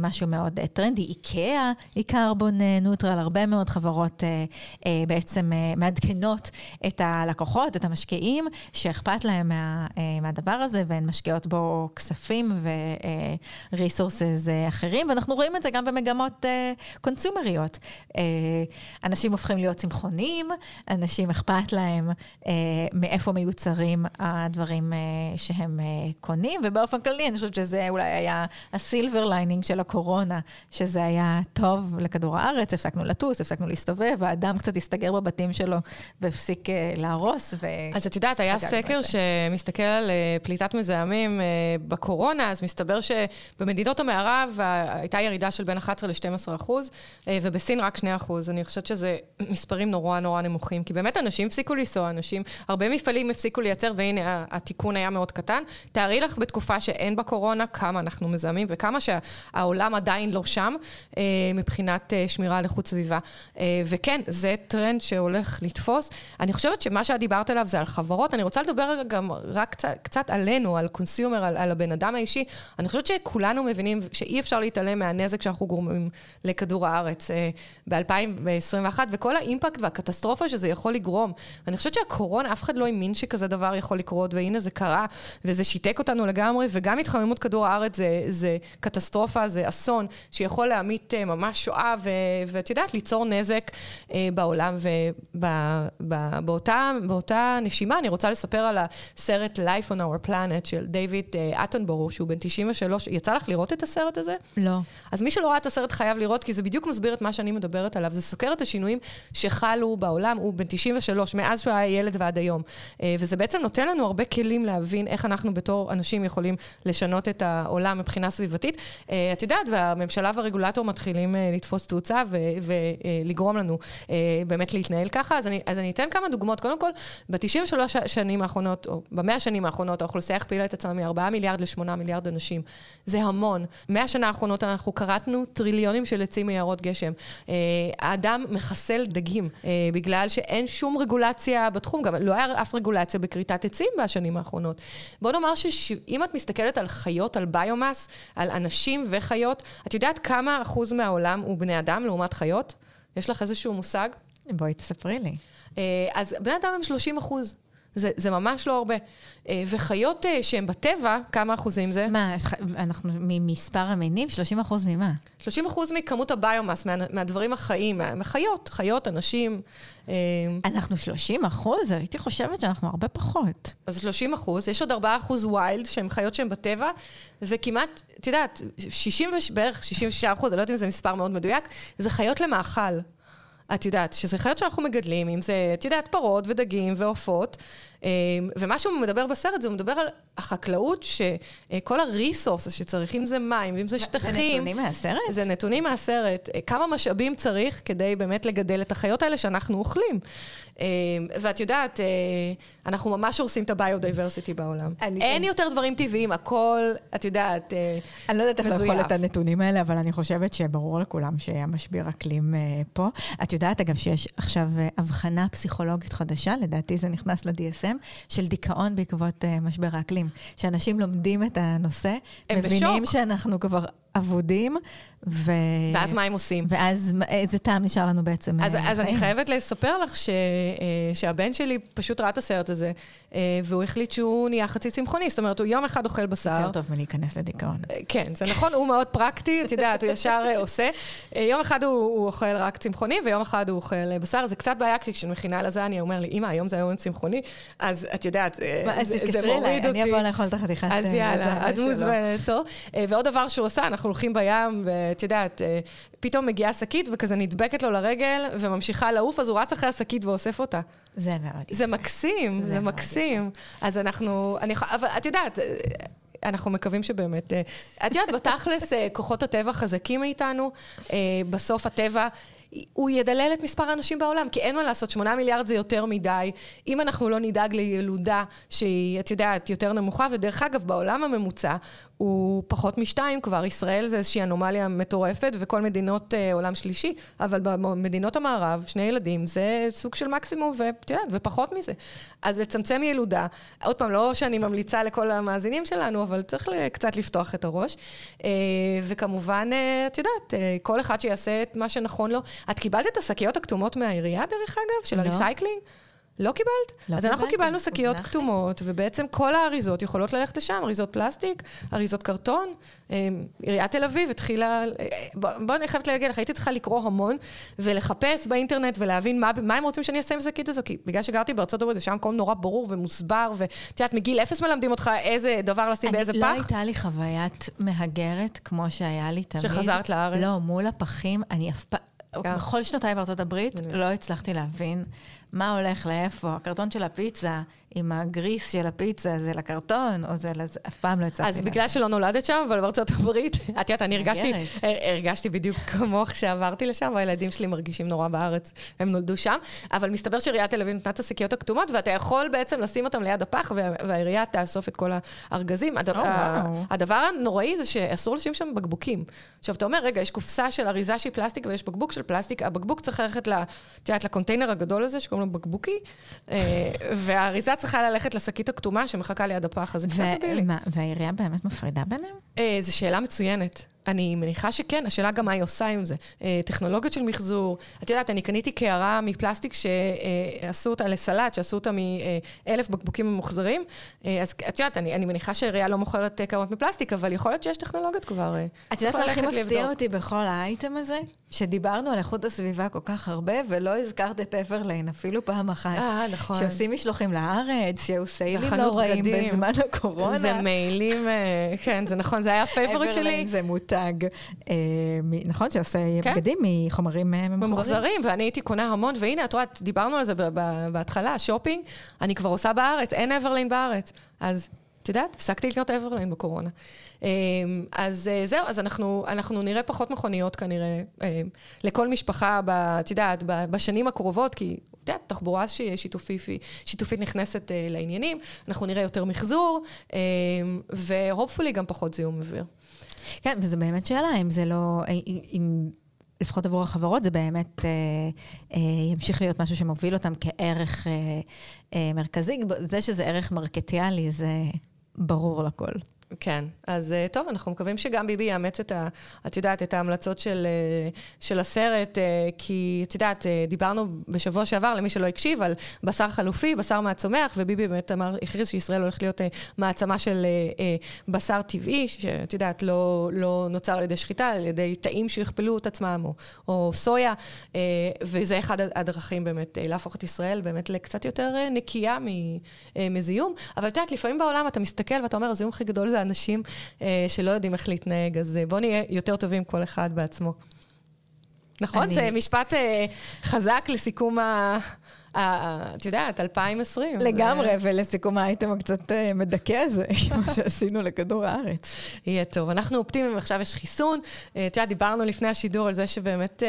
S1: משהו מאוד טרנדי. איקאה היא carbon neutral, הרבה מאוד חברות בעצם מעדכנות את הלקוחות, את המשקיעים, שאכפת להם מה, מהדבר הזה, והן משקיעות בו כספים ו resources אחרים, ואנחנו רואים את זה גם במגמות קונסומריות. אנשים הופכים להיות צמחונים, אנשים אכפת להם מאיפה מיוצרים הדברים שהם קונים, ובאופן כללי, אני חושבת שזה אולי היה ה silver lining של הקורונה, שזה היה טוב לכדור הארץ, הפסקנו לטוס, הפסקנו להסתובב, האדם קצת הסתגר בבתים שלו והפסיק להרוס. ו...
S2: אז את יודעת, היה סקר שמסתכל על פליטת מזהמים בקורונה, אז מסתבר שבמדינות המערב הייתה ירידה של בין 11 ל-12 אחוז, ובסין רק 2 אחוז. אני חושבת שזה מספרים נורא נורא נמוכים, כי באמת אנשים הפסיקו לנסוע, אנשים, הרבה מפעלים הפסיקו לייצר, והנה, התיקון היה מאוד קטן. תארי לך בתקופה שאין בה קורונה, כמה אנחנו מזהמים וכמה שהעולם עדיין לא שם, מבחינת שמירה על איכות סביבה. וכן, זה טרנד שהולך לתפוס. אני חושבת שמה שאת דיברת עליו זה על חברות, אני רוצה לדבר גם רק קצת, קצת עלינו, על consumer, על, על הבן אדם האישי. אני חושבת שכולנו מבינים שאי אפשר להתעלם מהנזק שאנחנו גורמים לכדור הארץ ב-2021, וכל ה impact והקטסטרופה שזה יכול לגרום. אני חושבת שהקורונה, אף אחד לא האמין שכזה דבר יכול לקרות, והנה זה קרה, וזה שיתק אותנו לגמרי, וגם התחממות כדור הארץ זה, זה קטסטרופה, זה אסון, שיכול להמיט ממש שואה, ואת יודעת, ליצור נזק בעולם. ובאותה נשימה, אני רוצה לספר על הסרט Life on our Planet של דיוויד אטנבורו, שהוא בן 93. יצא לך לראות את הסרט הזה?
S1: לא.
S2: אז מי שלא ראה את הסרט חייב לראות, כי זה בדיוק מסביר את מה שאני מדברת עליו. זה סוקר את השינויים שחלו בעולם, הוא בן 93, מאז שהוא היה ילד ועד היום. וזה בעצם נותן לנו הרבה כלים להבין איך אנחנו בתור אנשים יכולים לשנות את העולם מבחינה סביבתית. את יודעת, והממשלה והרגולטור מתחילים לתפוס תאוצה ולגרום לנו באמת להתנהל ככה. אז אני, אז אני אתן כמה דוגמאות. קודם כל, ב-93 שנים האחרונות, או במאה השנים האחרונות, האוכלוסייה הכפילה את עצמה מ-4 מיליארד ל-8 מיליארד אנשים. זה המון. מאה שנה האחרונות אנחנו כרתנו טריליונים של עצים מיערות גשם. האדם מחסל דגים, בגלל שאין שום רגולציה בתחום, גם לא היה אף רגולציה בכריתת עצים בשנים האחרונות. בוא נאמר שאם את מסתכלת על חיות, על ביומאס, על אנשים וחיות, את יודעת כמה אחוז מהעולם הוא בני אדם לעומת חיות? יש לך איזשהו מושג?
S1: בואי תספרי לי.
S2: אז בני אדם הם 30 אחוז. זה, זה ממש לא הרבה. וחיות שהן בטבע, כמה אחוזים זה?
S1: מה, אנחנו ממספר המינים? 30 אחוז ממה?
S2: 30 אחוז מכמות ה biomass, מה, מהדברים החיים, מהחיות, חיות, אנשים.
S1: אנחנו 30 אחוז? הייתי חושבת שאנחנו הרבה פחות.
S2: אז 30 אחוז, יש עוד 4 אחוז wild, שהן חיות שהן בטבע, וכמעט, את יודעת, 60 בערך 66 אחוז, אני לא יודעת אם זה מספר מאוד מדויק, זה חיות למאכל. את יודעת, שזה חיות שאנחנו מגדלים, אם זה, את יודעת, פרות ודגים ועופות, ומה שהוא מדבר בסרט, זה הוא מדבר על החקלאות, שכל ה resource שצריך, אם זה מים, אם זה שטחים...
S1: זה נתונים מהסרט?
S2: זה נתונים מהסרט. כמה משאבים צריך כדי באמת לגדל את החיות האלה שאנחנו אוכלים. ואת יודעת, אנחנו ממש הורסים את ה biodiversity בעולם. אין יותר דברים טבעיים, הכל, את יודעת, מזויף.
S1: אני לא יודעת איך לאכול את הנתונים האלה, אבל אני חושבת שברור לכולם שהמשבר אקלים פה. את יודעת, אגב, שיש עכשיו הבחנה פסיכולוגית חדשה, לדעתי זה נכנס ל-DSM, של דיכאון בעקבות משבר האקלים. שאנשים לומדים את הנושא, מבינים בשוק. שאנחנו כבר אבודים, ו...
S2: ואז מה הם עושים?
S1: ואז איזה טעם נשאר לנו בעצם
S2: אז, אז אני חייבת לספר לך ש, שהבן שלי פשוט ראה את הסרט הזה, והוא החליט שהוא נהיה חצי צמחוני, זאת אומרת, הוא יום אחד אוכל בשר.
S1: יותר טוב מלהיכנס לדיכאון.
S2: כן, זה נכון, הוא מאוד פרקטי, את יודעת, הוא ישר עושה. יום אחד הוא, הוא אוכל רק צמחוני, ויום אחד הוא אוכל בשר. זה קצת בעיה, כשאני מכינה לזניה, הוא אומר לי, אמא, היום זה היום צמחוני, אז את יודעת,
S1: זה, זה מוריד אליי, אותי. אני אבוא לאכול את החתיכת
S2: אז יאללה, את מוזמנת, טוב. ועוד דבר שהוא עושה, אנחנו הולכים בים, ואת יודעת, פתאום מגיעה שקית וכזה נדבקת לו לרגל וממשיכה לעוף, אז הוא רץ אחרי השקית ואוסף אותה.
S1: זה מאוד.
S2: זה מקסים, זה, זה מקסים. אז אנחנו, אני, אבל את יודעת, אנחנו מקווים שבאמת, את יודעת, בתכלס, כוחות הטבע חזקים מאיתנו, בסוף הטבע הוא ידלל את מספר האנשים בעולם, כי אין מה לעשות, שמונה מיליארד זה יותר מדי. אם אנחנו לא נדאג לילודה שהיא, את יודעת, יותר נמוכה, ודרך אגב, בעולם הממוצע הוא פחות משתיים כבר, ישראל זה איזושהי אנומליה מטורפת, וכל מדינות אה, עולם שלישי, אבל במדינות המערב, שני ילדים זה סוג של מקסימום, ואת יודעת, ופחות מזה. אז לצמצם ילודה, עוד פעם, לא שאני ממליצה לכל המאזינים שלנו, אבל צריך קצת לפתוח את הראש. אה, וכמובן, אה, את יודעת, אה, כל אחד שיעשה את מה שנכון לו. את קיבלת את השקיות הכתומות מהעירייה, דרך אגב, של לא. ה recycling? לא קיבלת? לא אז קיבלתי. אנחנו קיבלנו שקיות כתומות, ובעצם כל האריזות יכולות ללכת לשם, אריזות פלסטיק, אריזות קרטון. אמ, עיריית תל אביב התחילה, בואי, אני חייבת להגיד לך, הייתי צריכה לקרוא המון, ולחפש באינטרנט ולהבין מה, מה הם רוצים שאני אעשה עם השקית הזו, כי בגלל שגרתי בארצות הברית, ושם מקום נורא ברור ומוסבר, ואת יודעת, מגיל אפס מלמדים אותך איזה דבר לשים באיזה לא פח.
S1: לא הייתה לי חוויית מהגרת כמו שהיה לי תמיד.
S2: שחזרת לארץ?
S1: לא, מול הפחים, אני אף פעם... בכל שנותיי בארצות הברית לא הצלחתי להבין מה הולך לאיפה. הקרטון של הפיצה עם הגריס של הפיצה, זה לקרטון, או זה לזה, אף פעם לא הצלחתי.
S2: אז בגלל שלא נולדת שם, אבל בארצות הברית, (laughs) את יודעת, אני הרגשתי, הרגשתי בדיוק כמוך כשעברתי לשם, והילדים שלי מרגישים נורא בארץ, הם נולדו שם, אבל מסתבר שעיריית תל אביב נתנה את השקיות הכתומות, ואתה יכול בעצם לשים אותם ליד הפח, והעירייה תאסוף את כל הארגזים. הדבר הנוראי זה שאסור לשים שם בקבוקים. עכשיו, אתה אומר, רגע, יש קופסה של אריזה שהיא פלסטיק ויש בקבוק של פלסטיק, הבקבוק צריך ללכת, את יודעת, לקונטיינר הגדול הזה, שקוראים לו בקבוקי, אה, והאריזה צריכה ללכת לשקית הכתומה שמחכה ליד הפח, אז זה קצת דבילי.
S1: והעירייה באמת מפרידה ביניהם?
S2: אה, זו שאלה מצוינת. אני מניחה שכן, השאלה גם מה היא עושה עם זה. אה, טכנולוגיות של מחזור. את יודעת, אני קניתי קערה מפלסטיק שעשו אותה לסלט, שעשו אותה מאלף בקבוקים ממוחזרים. אז את יודעת, אני, אני מניחה שהעירייה לא מוכרת קערות מפלסטיק, אבל יכול להיות שיש טכנולוגיות כבר.
S1: את יודעת מה הכי מפתיע אותי בכל האייטם הזה? שדיברנו על איכות הסביבה כל כך הרבה, ולא הזכרת את Everlane אפילו פעם אחת.
S2: אה, נכון.
S1: שעושים משלוחים לארץ, שהוא סיילים לא רעים בזמן הקורונה.
S2: זה מיילים, אה, כן, זה נכון, זה היה ה favorite שלי.
S1: Everlane זה מותג, אה, נכון, שעושה כן. בגדים מחומרים אה, ממוחזרים.
S2: ממוחזרים, ואני הייתי קונה המון, והנה, את רואה, דיברנו על זה בהתחלה, שופינג, אני כבר עושה בארץ, אין Everlane בארץ. אז את יודעת, הפסקתי לקנות Everlane בקורונה. אמ, אז אה, זהו, אז אנחנו, אנחנו נראה פחות מכוניות כנראה אמ, לכל משפחה, את יודעת, בשנים הקרובות, כי את יודעת, תחבורה שהיא שיתופית, שיתופית נכנסת אה, לעניינים, אנחנו נראה יותר מחזור, אמ, והופפולי גם פחות זיהום אוויר.
S1: כן, וזו באמת שאלה, אם זה לא... אם... לפחות עבור החברות, זה באמת אה, אה, ימשיך להיות משהו שמוביל אותם כערך אה, אה, מרכזי. זה שזה ערך מרקטיאלי, זה ברור לכל.
S2: כן, אז אה, טוב, אנחנו מקווים שגם ביבי יאמץ את ה... את יודעת, את ההמלצות של, אה, של הסרט, אה, כי את יודעת, דיברנו בשבוע שעבר, למי שלא הקשיב, על בשר חלופי, בשר מהצומח, וביבי באמת אמר, הכריז שישראל הולכת להיות מעצמה של בשר טבעי, שאת יודעת, לא, לא נוצר על ידי שחיטה, על ידי תאים שיכפלו את עצמם, או, או סויה, וזה אחד הדרכים באמת להפוך את ישראל באמת לקצת יותר נקייה מזיהום. אבל את יודעת, לפעמים בעולם אתה מסתכל ואתה אומר, הזיהום הכי גדול זה אנשים אה, שלא יודעים איך להתנהג, אז אה, בואו נהיה יותר טובים כל אחד בעצמו. נכון? אני... זה משפט אה, חזק לסיכום ה... את יודעת, 2020.
S1: לגמרי, ו... ולסיכום האייטם הקצת אה, מדכא הזה, (laughs) מה שעשינו לכדור הארץ.
S2: יהיה טוב. אנחנו אופטימיים, עכשיו יש חיסון. אה, את יודעת, דיברנו לפני השידור על זה שבאמת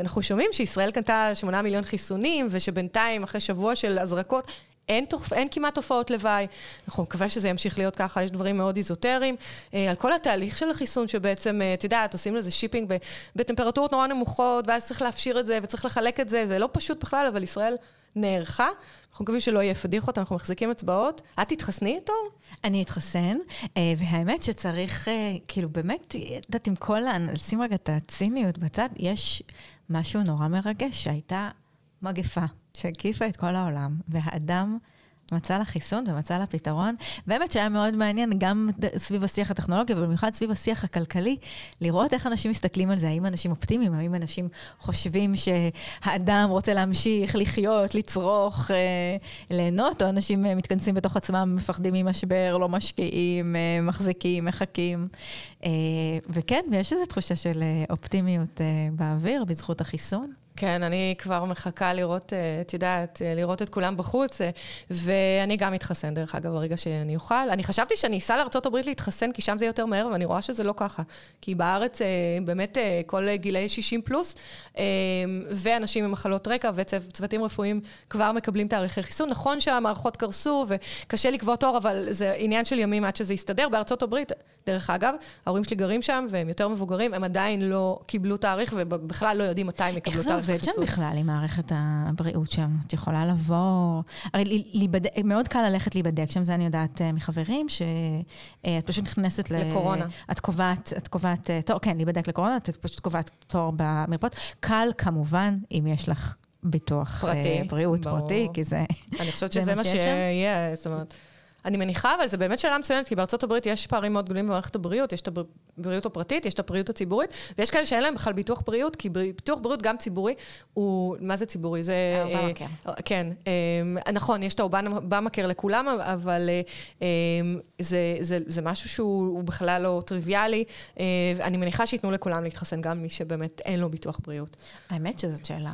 S2: אנחנו שומעים שישראל קנתה 8 מיליון חיסונים, ושבינתיים, אחרי שבוע של הזרקות, אין, תופ... אין כמעט תופעות לוואי, אנחנו מקווה שזה ימשיך להיות ככה, יש דברים מאוד איזוטריים. אה, על כל התהליך של החיסון, שבעצם, אה, את יודעת, עושים לזה shipping בטמפרטורות נורא נמוכות, ואז צריך להפשיר את זה וצריך לחלק את זה, זה לא פשוט בכלל, אבל ישראל נערכה. אנחנו מקווים שלא יהיה פדיחות, אנחנו מחזיקים אצבעות. את תתחסני איתו?
S1: אני אתחסן, אה, והאמת שצריך, כאילו באמת, את יודעת, עם כל ה... שים רגע את הציניות בצד, יש משהו נורא מרגש, שהייתה מגפה שהקיפה את כל העולם, והאדם מצא לה חיסון ומצא לה פתרון. באמת שהיה מאוד מעניין, גם סביב השיח הטכנולוגי, אבל במיוחד סביב השיח הכלכלי, לראות איך אנשים מסתכלים על זה, האם אנשים אופטימיים, האם אנשים חושבים שהאדם רוצה להמשיך לחיות, לצרוך, אה, ליהנות, או אנשים אה, מתכנסים בתוך עצמם, מפחדים ממשבר, לא משקיעים, אה, מחזיקים, מחכים. אה, וכן, ויש איזו תחושה של אה, אופטימיות אה, באוויר בזכות החיסון.
S2: כן, אני כבר מחכה לראות, אה, את יודעת, אה, לראות את כולם בחוץ, אה, ואני גם אתחסן, דרך אגב, ברגע שאני אוכל. אני חשבתי שאני אסע לארה"ב להתחסן, כי שם זה יותר מהר, ואני רואה שזה לא ככה. כי בארץ באמת כל גילאי 60 פלוס, ואנשים עם מחלות רקע וצוותים רפואיים כבר מקבלים תאריכי חיסון. נכון שהמערכות קרסו וקשה לקבוע תור, אבל זה עניין של ימים עד שזה יסתדר. בארצות הברית, דרך אגב, ההורים שלי גרים שם, והם יותר מבוגרים, הם עדיין לא קיבלו תאריך, ובכלל לא יודעים מתי הם יקבלו תאריך
S1: עובד שם בכלל עם מערכת הבריאות שם? את יכולה לבוא... הרי להיבדק, מאוד קל ללכת להיבדק שם, זה אני יודעת אה, מחברים, שאת אה, פשוט נכנסת
S2: ל... לקורונה.
S1: את קובעת, את קובעת אה, תור, כן, להיבדק לקורונה, את פשוט קובעת תור במרפאות. קל כמובן, אם יש לך ביטוח פרטי, בריאות ברור. פרטי, כי זה...
S2: אני חושבת שזה מה שיהיה, זאת אומרת... אני מניחה, אבל זו באמת שאלה מצוינת, כי בארצות הברית יש פערים מאוד גדולים במערכת הבריאות, יש את הבריאות הפרטית, יש את הבריאות הציבורית, ויש כאלה שאין להם בכלל ביטוח בריאות, כי ביטוח בריאות גם ציבורי, הוא, מה זה ציבורי? זה...
S1: אובמקר.
S2: אה, כן, אה, נכון, יש את האובמקר לכולם, אבל אה, זה, זה, זה משהו שהוא בכלל לא טריוויאלי. אני מניחה שייתנו לכולם להתחסן, גם מי שבאמת אין לו ביטוח בריאות.
S1: האמת שזאת שאלה...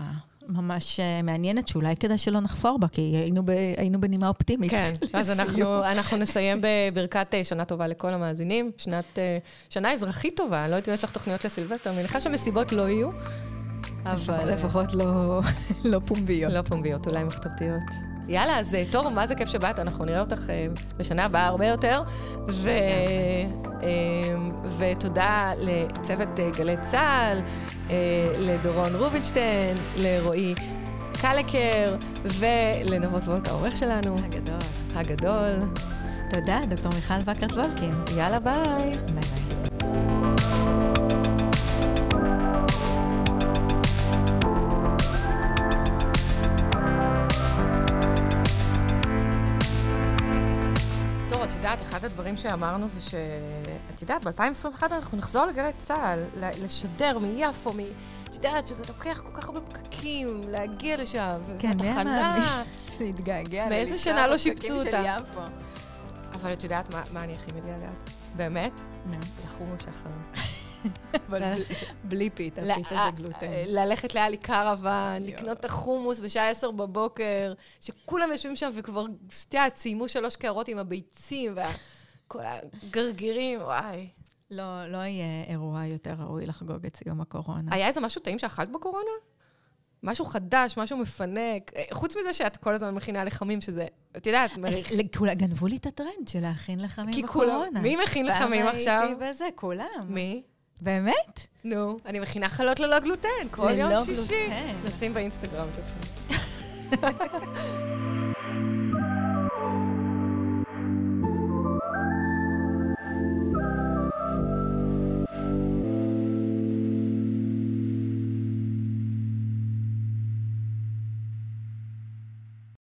S1: ממש אה, מעניינת, שאולי כדאי שלא נחפור בה, כי היינו, ב, היינו בנימה אופטימית.
S2: כן, אז (laughs) אנחנו, אנחנו נסיים בברכת אה, שנה טובה לכל המאזינים. שנת, אה, שנה אזרחית טובה, אני לא יודעת אם יש לך תוכניות לסילבסטר, אני מניחה שמסיבות לא יהיו,
S1: אבל... לפחות לא, (laughs) לא פומביות.
S2: לא פומביות, אולי מחתרתיות. יאללה, אז תור, מה זה כיף שבאת, אנחנו נראה אותך בשנה הבאה הרבה יותר. ו... ותודה לצוות גלי צה"ל, לדורון רובינשטיין, לרועי קלקר ולנבות וולקה, העורך שלנו.
S1: הגדול.
S2: הגדול.
S1: תודה, דוקטור מיכל וקרת וולקין.
S2: יאללה, ביי.
S1: ביי
S2: הדברים שאמרנו זה ש... את יודעת, ב-2021 אנחנו נחזור לגלי צה"ל, לשדר מיפו, מ... את יודעת שזה לוקח כל כך הרבה פקקים להגיע לשם,
S1: כן,
S2: והתחנה... (laughs)
S1: להתגעגע
S2: מאיזה שנה לא שיפצו אותה. אבל את יודעת מה, מה אני הכי מתגעגעת? באמת? לחומוס האחרון. (laughs)
S1: אבל בלי פיתה, פיתה זה גלוטן.
S2: ללכת לאלי קרוון, לקנות את החומוס בשעה עשר בבוקר, שכולם יושבים שם וכבר, את יודעת, סיימו שלוש קערות עם הביצים וכל הגרגירים, וואי.
S1: לא, לא יהיה אירוע יותר ראוי לחגוג את סיום הקורונה.
S2: היה איזה משהו טעים שאכלת בקורונה? משהו חדש, משהו מפנק. חוץ מזה שאת כל הזמן מכינה לחמים, שזה, את יודעת...
S1: גנבו לי את הטרנד של להכין לחמים בקורונה.
S2: מי מכין לחמים עכשיו?
S1: פעם הייתי בזה, כולם.
S2: מי?
S1: באמת?
S2: נו, אני מכינה חלות ללא גלוטן, כל יום שישי.
S1: ללא גלוטן.
S2: נשים באינסטגרם. (laughs)